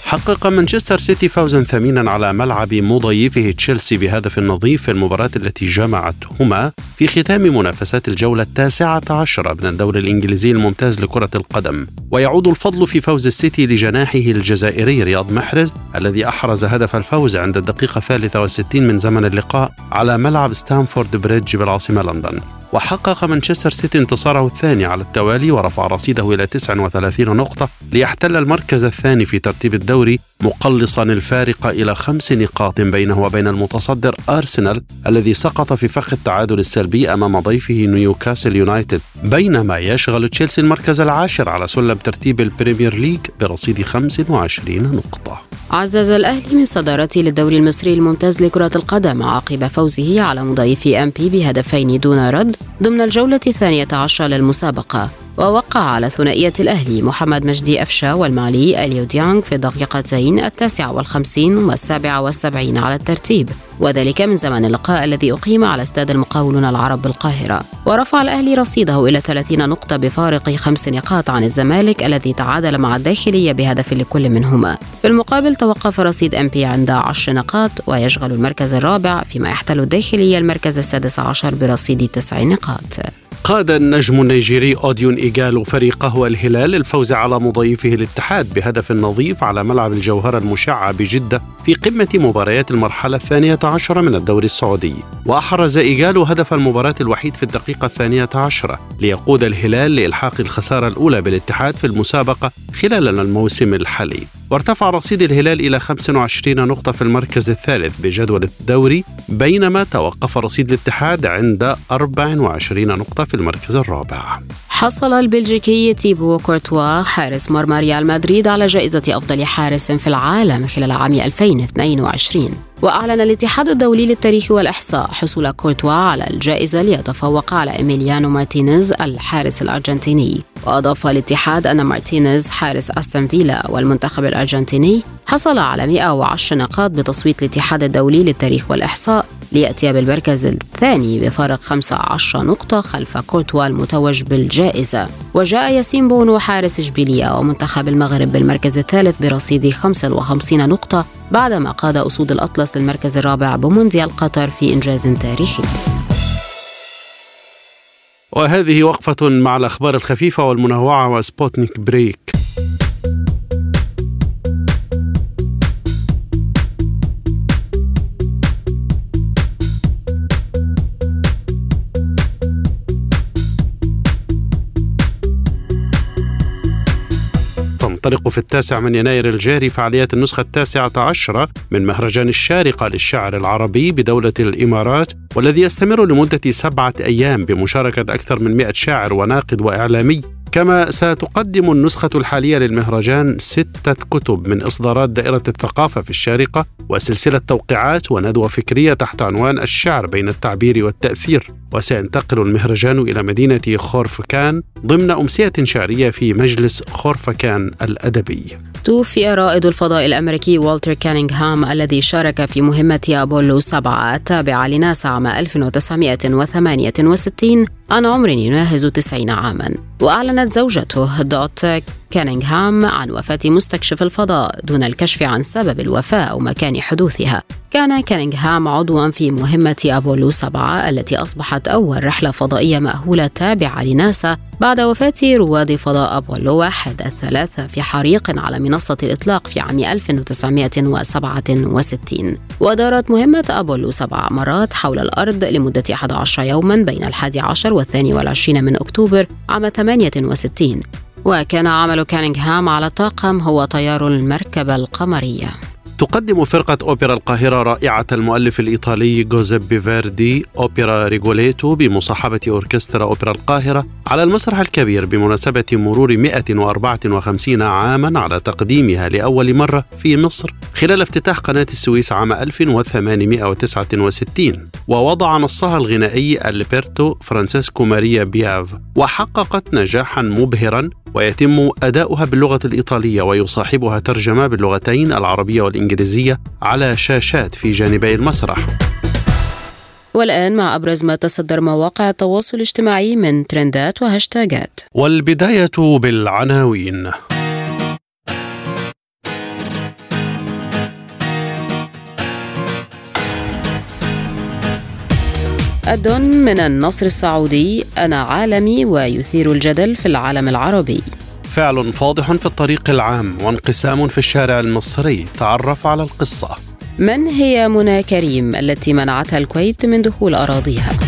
حقق مانشستر سيتي فوزا ثمينا على ملعب مضيفه تشيلسي بهدف نظيف في المباراة التي جمعتهما في ختام منافسات الجولة التاسعة عشرة من الدوري الإنجليزي الممتاز لكرة القدم. ويعود الفضل في فوز السيتي لجناحه الجزائري رياض محرز الذي أحرز هدف الفوز عند الدقيقة الثالثة والستين من زمن اللقاء على ملعب ستانفورد بريدج بالعاصمة لندن. وحقق مانشستر سيتي انتصاره الثاني على التوالي ورفع رصيده إلى 39 نقطة ليحتل المركز الثاني في ترتيب الدوري مقلصا الفارق إلى خمس نقاط بينه وبين المتصدر أرسنال الذي سقط في فخ التعادل السلبي أمام ضيفه نيوكاسل يونايتد. بينما يشغل تشيلسي المركز العاشر على سلم ترتيب البريمير ليج برصيد 25 نقطة. عزز الأهلي من صدارته للدوري المصري الممتاز لكرة القدم عقب فوزه على مضيفه إنبي بهدفين دون رد ضمن الجولة الثانية عشر للمسابقة. ووقع على ثنائية الأهلي محمد مجدي أفشا والمالي أليو ديانغ في الدقيقتين التاسعة والخمسين والسابعة والسبعين على الترتيب. وذلك من زمن اللقاء الذي أقيم على استاد المقاولون العرب بالقاهرة. ورفع الأهلي رصيده إلى 30 نقطة بفارق خمس نقاط عن الزمالك الذي تعادل مع الداخلية بهدف لكل منهما. في المقابل توقف رصيد أم بي عند 10 نقاط ويشغل المركز الرابع فيما يحتل الداخلية المركز السادس عشر برصيد تسع نقاط. قاد النجم النيجيري أوديون إيغالو فريقه الهلال للفوز على مضيفه الاتحاد بهدف نظيف على ملعب الجوهرة المشعة بجدة في قمة مباريات المرحلة الثانية عشرة من الدوري السعودي. وأحرز إيغالو هدف المباراة الوحيد في الدقيقة الثانية عشرة ليقود الهلال لإلحاق الخسارة الأولى بالاتحاد في المسابقة خلال الموسم الحالي. وارتفع رصيد الهلال إلى 25 نقطة في المركز الثالث بجدول الدوري بينما توقف رصيد الاتحاد عند 24 نقطة في المركز الرابع. حصل البلجيكي تيبو كورتوا حارس مرمى ريال مدريد على جائزة أفضل حارس في العالم خلال عام 2022 وأعلن الاتحاد الدولي للتاريخ والإحصاء حصول كورتوا على الجائزة ليتفوق على إيميليانو مارتينيز الحارس الأرجنتيني. وأضاف الاتحاد أن مارتينيز حارس أستون فيلا والمنتخب الأرجنتيني حصل على 110 نقاط بتصويت الاتحاد الدولي للتاريخ والإحصاء. ليأتي بالمركز الثاني بفارق 15 نقطة خلف كورتوا المتوج بالجائزة. وجاء ياسين بونو حارس إشبيلية ومنتخب المغرب بالمركز الثالث برصيد 55 نقطة بعدما قاد أسود الأطلس للمركز الرابع بمونديال قطر في إنجاز تاريخي. وهذه وقفة مع الأخبار الخفيفة والمنوعة وسبوتنيك break. تنطلق في التاسع من يناير الجاري فعاليات النسخة التاسعة عشرة من مهرجان الشارقة للشعر العربي بدولة الإمارات والذي يستمر لمدة سبعة أيام بمشاركة أكثر من مئة شاعر وناقد وإعلامي. كما ستقدم النسخة الحالية للمهرجان ستة كتب من إصدارات دائرة الثقافة في الشارقة وسلسلة توقيعات وندوة فكرية تحت عنوان الشعر بين التعبير والتأثير. وسينتقل المهرجان إلى مدينة خورفكان ضمن أمسية شعرية في مجلس خورفكان الأدبي. توفي رائد الفضاء الأمريكي والتر كانينغهام الذي شارك في مهمة أبولو 7 التابعة لناسا عام 1968 عن عمر يناهز 90 عاما وأعلنت زوجته دوت كانينغهام عن وفاة مستكشف الفضاء دون الكشف عن سبب الوفاة أو مكان حدوثها. كان كانينغهام عضوا في مهمة أبولو 7 التي أصبحت أول رحلة فضائية مأهولة تابعة لناسا بعد وفاة رواد فضاء أبولو واحد الثلاثة في حريق على منصة الإطلاق في عام 1967 ودارت مهمة أبولو سبع مرات حول الأرض لمدة 11 يوما بين الحادي عشر والثاني والعشرين من أكتوبر عام 68 وكان عمل كانينغهام على الطاقم هو طيار المركبة القمرية. تقدم فرقة أوبرا القاهرة رائعة المؤلف الإيطالي جوزيبي فيردي أوبرا ريغوليتو بمصاحبة أوركسترا أوبرا القاهرة على المسرح الكبير بمناسبة مرور 154 عاما على تقديمها لأول مرة في مصر خلال افتتاح قناة السويس عام 1869 ووضع نصها الغنائي ألبرتو فرانسيسكو ماريا بيافي وحققت نجاحا مبهرا ويتم أداؤها باللغة الإيطالية ويصاحبها ترجمة باللغتين العربية والإنجليزية. على شاشات في جانبي المسرح. والآن مع أبرز ما تصدر مواقع التواصل الاجتماعي من ترندات وهاشتاجات. والبداية بالعناوين. أدون من النصر السعودي أنا عالمي ويثير الجدل في العالم العربي. فعل فاضح في الطريق العام وانقسام في الشارع المصري تعرف على القصة من هي منى كريم التي منعتها الكويت من دخول أراضيها؟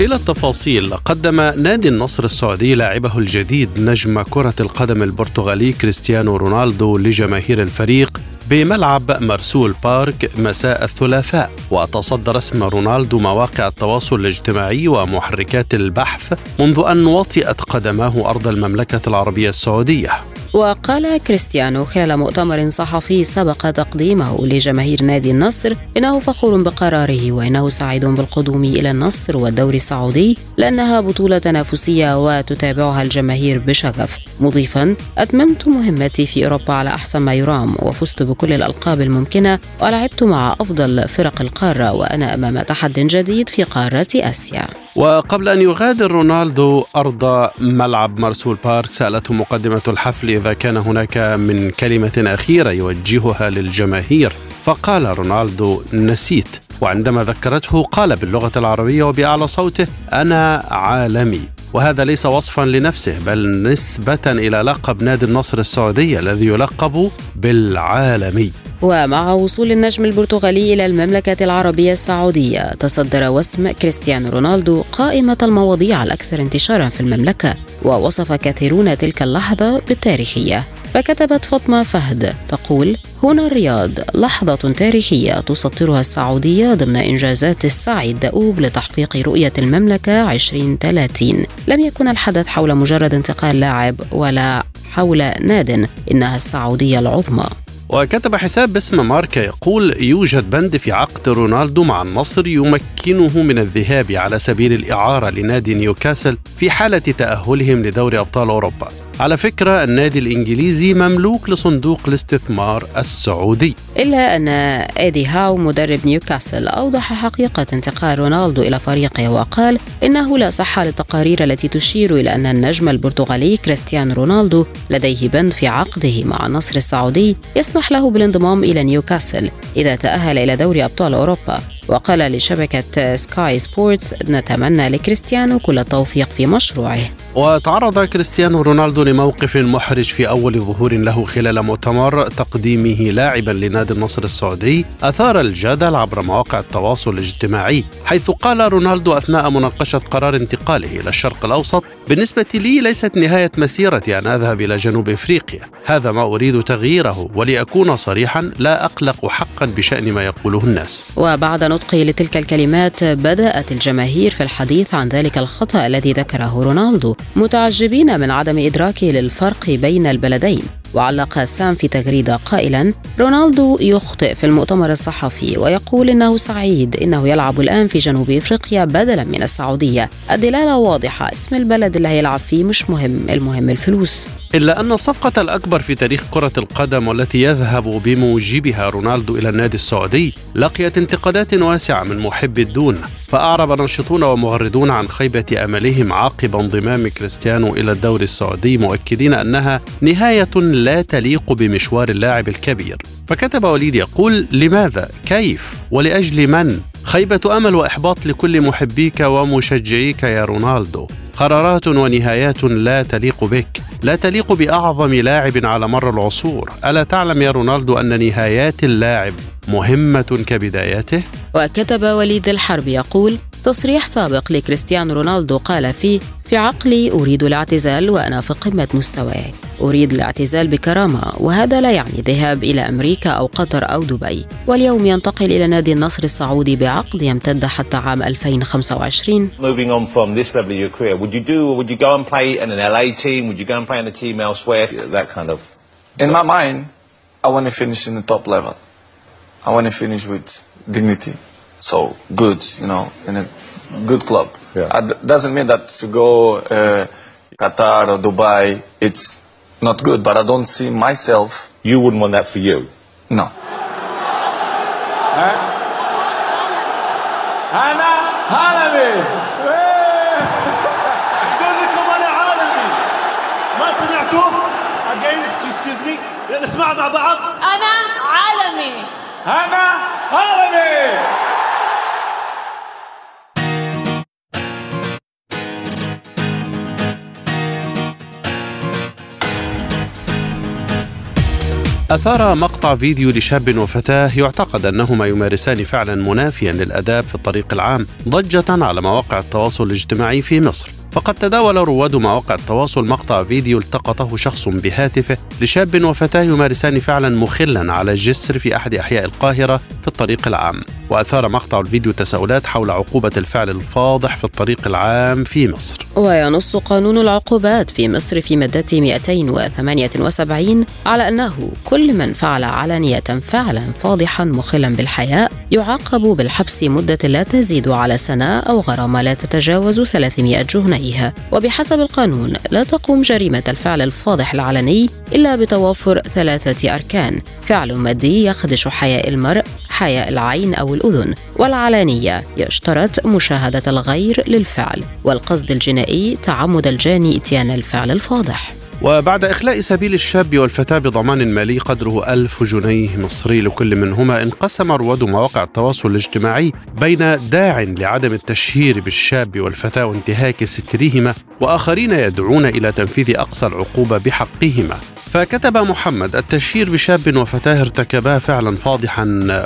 إلى التفاصيل قدم نادي النصر السعودي لاعبه الجديد نجم كرة القدم البرتغالي كريستيانو رونالدو لجماهير الفريق بملعب مرسول بارك مساء الثلاثاء وتصدر اسم رونالدو مواقع التواصل الاجتماعي ومحركات البحث منذ أن وطئت قدماه أرض المملكة العربية السعودية. وقال كريستيانو خلال مؤتمر صحفي سبق تقديمه لجماهير نادي النصر إنه فخور بقراره وإنه سعيد بالقدوم إلى النصر والدوري السعودي لأنها بطولة تنافسية وتتابعها الجماهير بشغف. مضيفا أتممت مهمتي في أوروبا على أحسن ما يرام وفزت بكل الألقاب الممكنة ولعبت مع أفضل فرق القارة وأنا أمام تحد جديد في قارة آسيا. وقبل أن يغادر رونالدو أرض ملعب مرسول بارك سألته مقدمة الحفل إذا كان هناك من كلمة أخيرة يوجهها للجماهير فقال رونالدو نسيت وعندما ذكرته قال باللغة العربية وبأعلى صوته أنا عالمي. وهذا ليس وصفا لنفسه بل نسبة إلى لقب نادي النصر السعودي الذي يلقب بالعالمي. ومع وصول النجم البرتغالي إلى المملكة العربية السعودية تصدر وسم كريستيانو رونالدو قائمة المواضيع الأكثر انتشارا في المملكة ووصف كثيرون تلك اللحظة بالتاريخية. فكتبت فاطمة فهد تقول هنا الرياض لحظة تاريخية تسطرها السعودية ضمن إنجازات السعي الدؤوب لتحقيق رؤية المملكة 2030 لم يكن الحدث حول مجرد انتقال لاعب ولا حول ناد إنها السعودية العظمى. وكتب حساب باسم ماركا يقول يوجد بند في عقد رونالدو مع النصر يمكنه من الذهاب على سبيل الإعارة لنادي نيوكاسل في حالة تأهلهم لدوري أبطال أوروبا. على فكرة النادي الإنجليزي مملوك لصندوق الاستثمار السعودي. إلا أن إيدي هاو مدرب نيوكاسل أوضح حقيقة انتقال رونالدو إلى فريقه وقال إنه لا صحة للتقارير التي تشير إلى أن النجم البرتغالي كريستيانو رونالدو لديه بند في عقده مع النصر السعودي يسمح له بالانضمام إلى نيوكاسل إذا تأهل إلى دوري أبطال أوروبا. وقال لشبكة سكاي سبورتس نتمنى لكريستيانو كل التوفيق في مشروعه. وتعرض كريستيانو رونالدو لموقف محرج في أول ظهور له خلال مؤتمر تقديمه لاعبا لنادي النصر السعودي أثار الجدل عبر مواقع التواصل الاجتماعي حيث قال رونالدو أثناء مناقشة قرار انتقاله إلى الشرق الأوسط بالنسبة لي ليست نهاية مسيرتي أن أذهب إلى جنوب إفريقيا. هذا ما أريد تغييره ولأكون صريحا لا أقلق حقا بشأن ما يقوله الناس. وبعد نطقه لتلك الكلمات بدأت الجماهير في الحديث عن ذلك الخطأ الذي ذكره رونالدو. متعجبين من عدم إدراكه للفرق بين البلدين. وعلق سام في تغريدة قائلا رونالدو يخطئ في المؤتمر الصحفي ويقول إنه سعيد إنه يلعب الآن في جنوب إفريقيا بدلا من السعودية. الدلالة واضحة اسم البلد اللي هيلعب فيه مش مهم المهم الفلوس. إلا أن الصفقة الأكبر في تاريخ كرة القدم والتي يذهب بموجبها رونالدو إلى النادي السعودي لقيت انتقادات واسعة من محبي الدون فأعرب ناشطون ومغردون عن خيبة أملهم عقب انضمام كريستيانو إلى الدوري السعودي مؤكدين أنها نهاية لا تليق بمشوار اللاعب الكبير. فكتب وليد يقول لماذا؟ كيف؟ ولأجل من؟ خيبة أمل وإحباط لكل محبيك ومشجعيك يا رونالدو. قرارات ونهايات لا تليق بك. لا تليق بأعظم لاعب على مر العصور. ألا تعلم يا رونالدو أن نهايات اللاعب مهمة كبداياته؟ وكتب وليد الحرب يقول تصريح سابق لكريستيانو رونالدو قال فيه في عقلي أريد الاعتزال وأنا في قمة مستواي أريد الاعتزال بكرامة وهذا لا يعني ذهاب إلى أمريكا أو قطر أو دبي واليوم ينتقل إلى نادي النصر السعودي بعقد يمتد حتى عام 2025 Moving on from this level of your career, would you do, would you go and play in an LA team? Would you go and play in a team elsewhere? That kind of... In my mind, I want to finish in the top level. I want to finish with dignity. So good, you know, in a good club. Yeah. doesn't mean that to go uh, Qatar or Dubai, it's not good. But I don't see myself. You wouldn't want that for you. No. أنا عالمي يقول لكم أنا عالمي ما سمعتوا؟ Again, excuse me نسمع مع بعض أنا عالمي أنا أثار مقطع فيديو لشاب وفتاة يعتقد أنهما يمارسان فعلا منافيا للأداب في الطريق العام ضجة على مواقع التواصل الاجتماعي في مصر. فقد تداول رواد مواقع التواصل مقطع فيديو التقطه شخص بهاتفه لشاب وفتاة يمارسان فعلا مخلا على جسر في أحد أحياء القاهرة في الطريق العام. وأثار مقطع الفيديو تساؤلات حول عقوبة الفعل الفاضح في الطريق العام في مصر. وينص قانون العقوبات في مصر في مادته 278 على أنه كل من فعل علانية فعلا فاضحا مخلا بالحياء يعاقب بالحبس مدة لا تزيد على سنة أو غرامة لا تتجاوز 300 جنيه. وبحسب القانون لا تقوم جريمة الفعل الفاضح العلني إلا بتوافر ثلاثة أركان. فعل مادي يخدش حياء المرء حياء العين أو الأذن والعلانية يشترط مشاهدة الغير للفعل والقصد الجنائي تعمد الجاني إتيان الفعل الفاضح. وبعد إخلاء سبيل الشاب والفتاة بضمان مالي قدره ألف جنيه مصري لكل منهما انقسم رواد مواقع التواصل الاجتماعي بين داع لعدم التشهير بالشاب والفتاة وانتهاك سترهما وآخرين يدعون إلى تنفيذ أقصى العقوبة بحقهما. فكتب محمد التشهير بشاب وفتاة ارتكبا فعلا فاضحا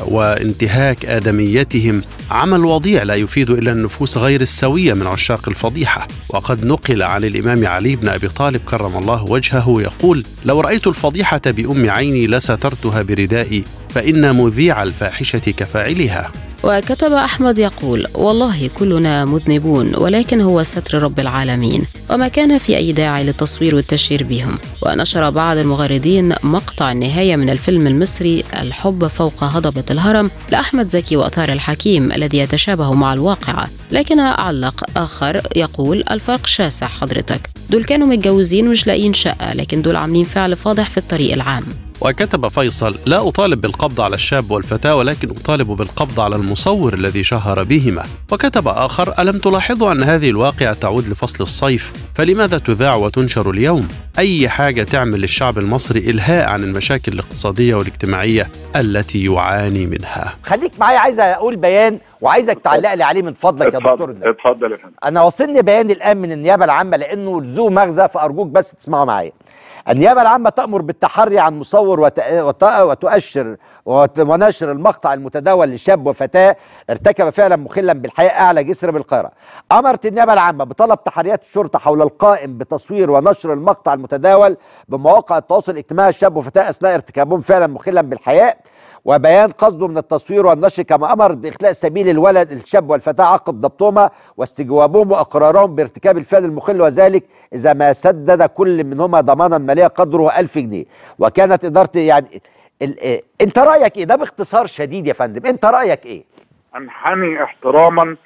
وانتهاك آدميتهم. عمل وضيع لا يفيد إلا النفوس غير السوية من عشاق الفضيحة. وقد نقل عن الإمام علي بن أبي طالب كرم الله وجهه يقول لو رأيت الفضيحة بأم عيني لسترتها بردائي فإن مذيع الفاحشة كفاعلها. وكتب أحمد يقول والله كلنا مذنبون ولكن هو ستر رب العالمين وما كان في أي داعي للتصوير والتشهير بهم. ونشر بعض المغردين مقطع النهاية من الفيلم المصري الحب فوق هضبة الهرم لأحمد زكي وأثار الحكيم الذي يتشابه مع الواقعة لكن علق آخر يقول الفرق شاسع حضرتك. دول كانوا متجوزين ومش لاقيين شقة لكن دول عاملين فعل فاضح في الطريق العام. وكتب فيصل لا أطالب بالقبض على الشاب والفتاة ولكن أطالب بالقبض على المصور الذي شهر بهما. وكتب آخر ألم تلاحظوا أن هذه الواقعة تعود لفصل الصيف؟ فلماذا تذاع وتنشر اليوم؟ أي حاجة تعمل للشعب المصري إلهاء عن المشاكل الاقتصادية والاجتماعية التي يعاني منها؟ خليك معايا عايز أقول بيان وعايزك تعلق لي عليه من فضلك يا دكتور اتفضل يا فندم. أنا وصلني بيان الآن من النيابة العامة لأنه ذو مغزى فأرجوك بس تسمعوا معايا. النيابة العامة تأمر بالتحري عن مصور وت... وت... وتؤشر وت... ونشر المقطع المتداول لشاب وفتاة ارتكب فعلا مخلا بالحياة أعلى جسر بالقاهره أمرت النيابة العامة بطلب تحريات الشرطة حول القائم بتصوير ونشر المقطع المتداول بمواقع التواصل الاجتماعي شاب وفتاة أثناء ارتكابهم فعلا مخلا بالحياة. وبيان قصده من التصوير والنشر كما أمر بإخلاء سبيل الولد الشاب والفتاة عقب ضبطهما واستجوابهم وإقرارهم بارتكاب الفعل المخل وذلك إذا ما سدد كل منهما ضمانا ماليا قدره 1000 جنيه. وكانت إدارة يعني ال... إيه؟ أنت رأيك إيه؟ ده باختصار شديد يا فندم. أنت رأيك إيه؟ أنحني احتراما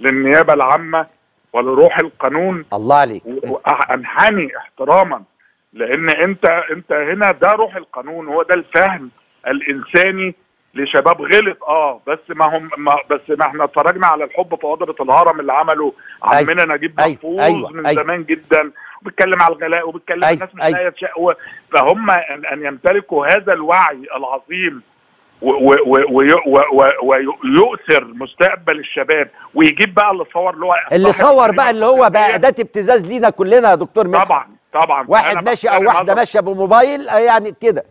للنيابة العامة ولروح القانون. الله عليك. أنحني احتراما. لأن انت أنت هنا ده روح القانون هو ده الفهم. الإنساني لشباب غلط آه بس ما هم ما بس ما إحنا اتفرجنا على الحب في هضبه الهرم اللي عمله عمنا نجيب محفوظ أيوة. من أيوة. زمان جدا وبيتكلم على الغلاء وبيتكلم أيوة. الناس مش أيوة. تشق فهم أن, أن يمتلكوا هذا الوعي العظيم ويؤثر مستقبل الشباب ويجيب بقى اللي صور اللي هو اللي صور بقى اللي هو بقى أداة ابتزاز لينا كلنا يا دكتور مدحت طبعا طبعا واحد ماشي أو واحدة ماشية بموبايل يعني كده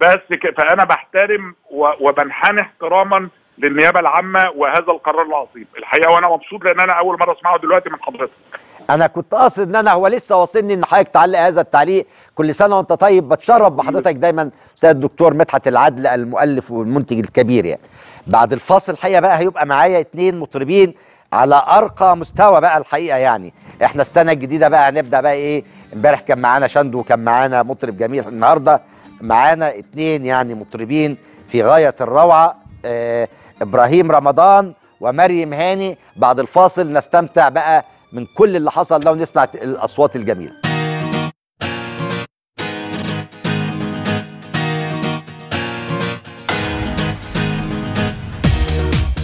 بس ك... فأنا بحترم و... وبنحني احتراما للنيابة العامة وهذا القرار العظيم. الحقيقة وأنا مبسوط لأن أنا أول مرة أسمعه دلوقتي من حضرتك. أنا كنت قاصد إن أنا هو لسه واصلني إن حضرتك تعلق هذا التعليق. كل سنة وأنت طيب. بتشرف بحضرتك دايما أستاذ الدكتور مدحت العدل المؤلف والمنتج الكبير يعني. بعد الفاصل الحقيقة بقى هيبقى معايا اتنين مطربين على أرقى مستوى بقى الحقيقة يعني. إحنا السنة الجديدة بقى هنبدأ بقى إيه؟ امبارح كان معانا شندو وكان معانا مطرب جميل النهارده. معانا اتنين يعني مطربين في غاية الروعة آه إبراهيم رمضان ومريم هاني. بعد الفاصل نستمتع بقى من كل اللي حصل ده ونسمع الأصوات الجميلة.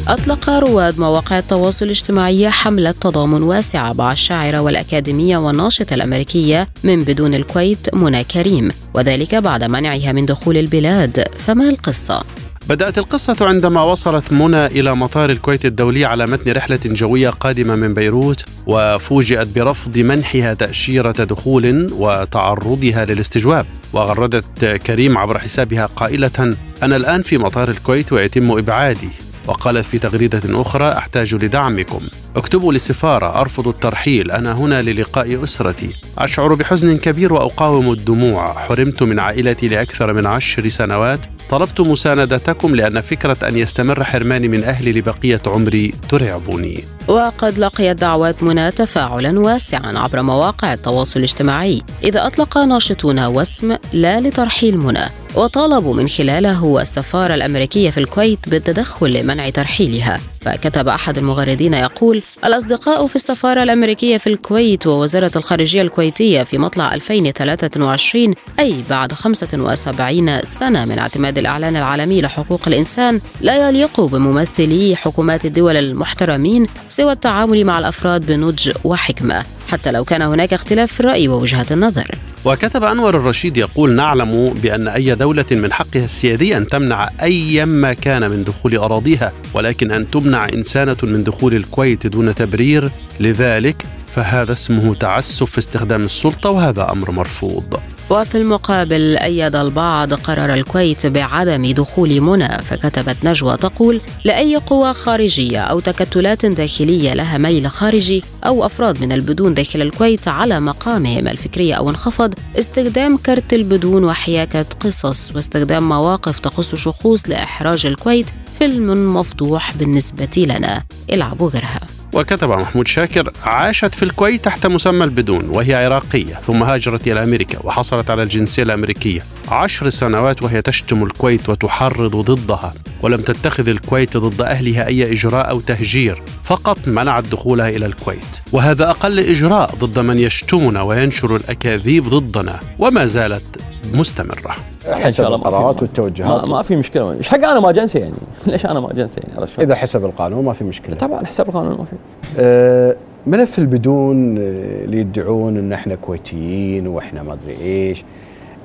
أطلق رواد مواقع التواصل الاجتماعي حملة تضامن واسعة مع الشاعرة والأكاديمية والناشطة الأمريكية من بدون الكويت منى كريم وذلك بعد منعها من دخول البلاد. فما القصة؟ بدأت القصة عندما وصلت منى إلى مطار الكويت الدولي على متن رحلة جوية قادمة من بيروت وفوجئت برفض منحها تأشيرة دخول وتعرضها للاستجواب. وغردت كريم عبر حسابها قائلة أنا الآن في مطار الكويت ويتم إبعادي. وقالت في تغريدة أخرى أحتاج لدعمكم. اكتبوا للسفارة أرفض الترحيل أنا هنا للقاء أسرتي. أشعر بحزن كبير وأقاوم الدموع. حرمت من عائلتي لأكثر من عشر سنوات. طلبت مساندتكم لأن فكرة أن يستمر حرماني من أهلي لبقية عمري ترعبني. وقد لقيت دعوات منى تفاعلا واسعا عبر مواقع التواصل الاجتماعي إذا أطلق ناشطون وسم لا لترحيل منى. وطالبوا من خلاله السفارة الأمريكية في الكويت بالتدخل لمنع ترحيلها. فكتب أحد المغردين يقول الأصدقاء في السفارة الأمريكية في الكويت ووزارة الخارجية الكويتية في مطلع 2023 أي بعد 75 سنة من اعتماد الإعلان العالمي لحقوق الإنسان لا يليق بممثلي حكومات الدول المحترمين سوى التعامل مع الأفراد بنضج وحكمة. حتى لو كان هناك اختلاف في الرأي ووجهات النظر. وكتب أنور الرشيد يقول نعلم بأن أي دولة من حقها السيادي أن تمنع أي ما كان من دخول أراضيها ولكن أن تمنع إنسانة من دخول الكويت دون تبرير لذلك فهذا اسمه تعسف في استخدام السلطة وهذا أمر مرفوض. وفي المقابل أيد البعض قرار الكويت بعدم دخول منى فكتبت نجوى تقول لأي قوى خارجية أو تكتلات داخلية لها ميل خارجي أو أفراد من البدون داخل الكويت على مقامهم الفكري أو انخفض استخدام كرت البدون وحياكة قصص واستخدام مواقف تخص شخوص لإحراج الكويت فيلم مفضوح بالنسبة لنا. العبوا غيرها. وكتب محمود شاكر عاشت في الكويت تحت مسمى البدون وهي عراقية ثم هاجرت إلى أمريكا وحصلت على الجنسية الأمريكية. عشر سنوات وهي تشتم الكويت وتحرض ضدها ولم تتخذ الكويت ضد أهلها أي إجراء أو تهجير فقط منعت دخولها إلى الكويت. وهذا أقل إجراء ضد من يشتمنا وينشر الأكاذيب ضدنا وما زالت مستمرة. حسب القرارات والتوجهات. ما, ما في مشكلة. إيش حق أنا ما جنسي يعني؟ ليش أنا ما جنسي يعني؟ إذا حسب القانون ما في مشكلة. طبعا حسب القانون ما في. أه ملف البدون آه، اللي يدعون إن إحنا كويتيين وإحنا ما أدري إيش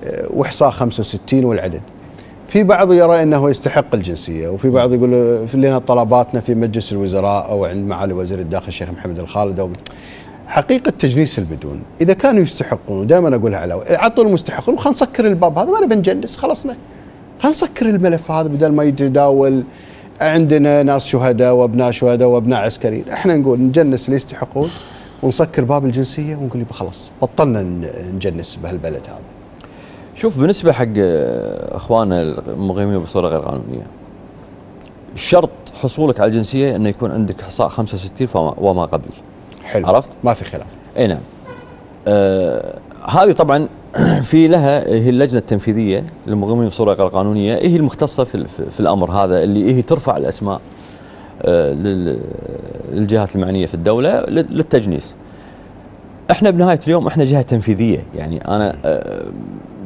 أه وإحصاء 65 والعدد. في بعض يرى إنه يستحق الجنسية وفي بعض يقول لنا طلباتنا في مجلس الوزراء أو عند معالي وزير الداخل الشيخ محمد الخالد أو حقيقة تجنيس البدون. إذا كانوا يستحقون ودائما أقولها على عطوا المستحقون خلينا نسكر الباب هذا ما نبي نجنس خلصنا خلينا نسكر الملف هذا بدل ما يتداول عندنا ناس شهداء وأبناء شهداء وأبناء عسكريين. إحنا نقول نجنس اللي يستحقون ونسكر باب الجنسية ونقول يبقى خلاص بطلنا نجنس بهالبلد هذا. شوف بالنسبة حق أخواننا المقيمين بصورة غير قانونية شرط حصولك على الجنسية إنه يكون عندك احصاء 65 وما قبل. حلو. عرفت؟ ما في خلاف. إي نعم. آه هذه طبعا في لها هي اللجنة التنفيذية للمقيمين بصورة غير قانونية. هي المختصة في, في, الأمر هذا اللي هي ترفع الأسماء آه للجهات المعنية في الدولة للتجنيس. إحنا بنهاية اليوم إحنا جهة تنفيذية. يعني أنا آه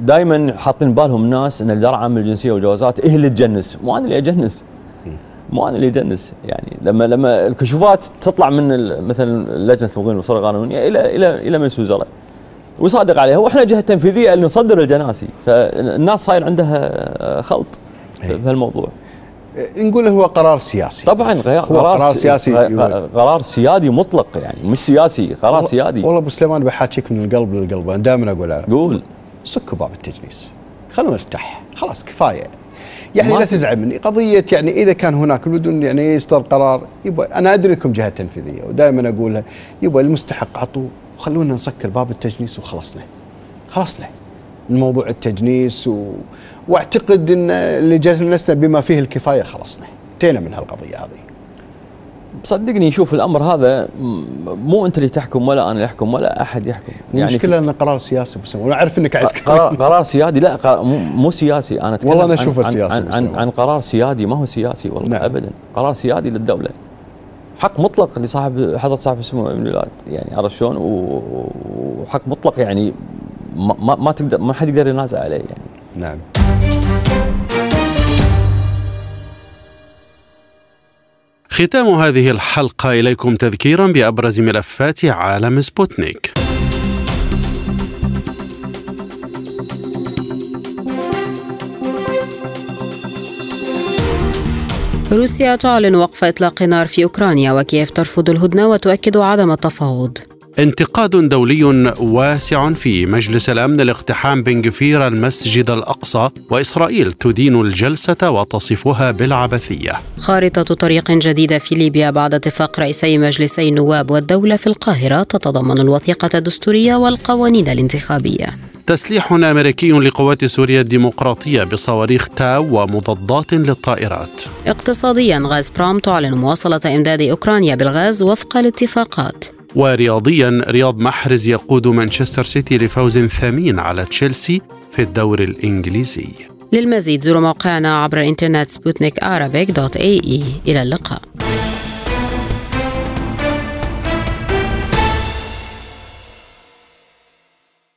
دائما حاطين بالهم الناس إن الاداره العامه للجنسيه والجوازات هي اللي تجنس. مو أنا اللي أجنس. مو أنا اللي يدنس يعني لما لما الكشوفات تطلع من مثلا لجنه المقيمين بصورة قانونية إلى إلى إلى مجلس الوزراء ويصادق عليها. وإحنا جهه تنفيذيه اللي نصدر الجناسي. فالناس صاير عندها خلط بهالموضوع نقول هو قرار سياسي. طبعا قرار, قرار سياسي. قرار سيادي مطلق يعني مش سياسي قرار والله سيادي. والله أبو سليمان بحاكيك من القلب للقلب. أنا دائما أقول قول. سكوا باب التجنيس. خلونا نرتاح. خلاص كفاية. يعني لا تزعل مني. قضية يعني إذا كان هناك بدون يعني يصدر قرار يبقى أنا أدري انكم جهة تنفيذية ودائما أقولها يبقى المستحق عطوا وخلونا نسكر باب التجنيس وخلصنا. خلصنا. من موضوع التجنيس و... وأعتقد إن اللي جلسنا بما فيه الكفاية خلصنا. انتهينا من هالقضية هذه. صدقني شوف الأمر هذا مو أنت اللي تحكم ولا أنا اللي أحكم ولا أحد يحكم. يعني المشكلة إنه قرار سياسي بس وأنا أعرف إنك عسكري قرار, قرار سيادي لا مو سياسي. أنا أتكلم والله أنا أشوفه سياسي عن, عن, عن قرار سيادي ما هو سياسي والله نعم. ابدا. قرار سيادي للدولة. حق مطلق لصاحب حضرة صاحب السمو من الولايات يعني عرفت شلون؟ وحق مطلق يعني ما, ما تقدر ما حد يقدر ينازع عليه يعني. نعم. ختام هذه الحلقة إليكم تذكيرا بأبرز ملفات عالم سبوتنيك. روسيا تعلن وقف إطلاق نار في أوكرانيا وكييف ترفض الهدنة وتؤكد عدم التفاوض. انتقاد دولي واسع في مجلس الأمن لاقتحام بن غفير المسجد الأقصى وإسرائيل تدين الجلسة وتصفها بالعبثية. خارطة طريق جديدة في ليبيا بعد اتفاق رئيسي مجلسي النواب والدولة في القاهرة تتضمن الوثيقة الدستورية والقوانين الانتخابية. تسليح أمريكي لقوات سوريا الديمقراطية بصواريخ تاو ومضادات للطائرات. اقتصاديا غازبروم تعلن مواصلة إمداد أوكرانيا بالغاز وفق الاتفاقات. ورياضيا رياض محرز يقود مانشستر سيتي لفوز ثمين على تشيلسي في الدوري الإنجليزي. للمزيد زوروا موقعنا عبر الإنترنت سبوتنيك إلى اللقاء.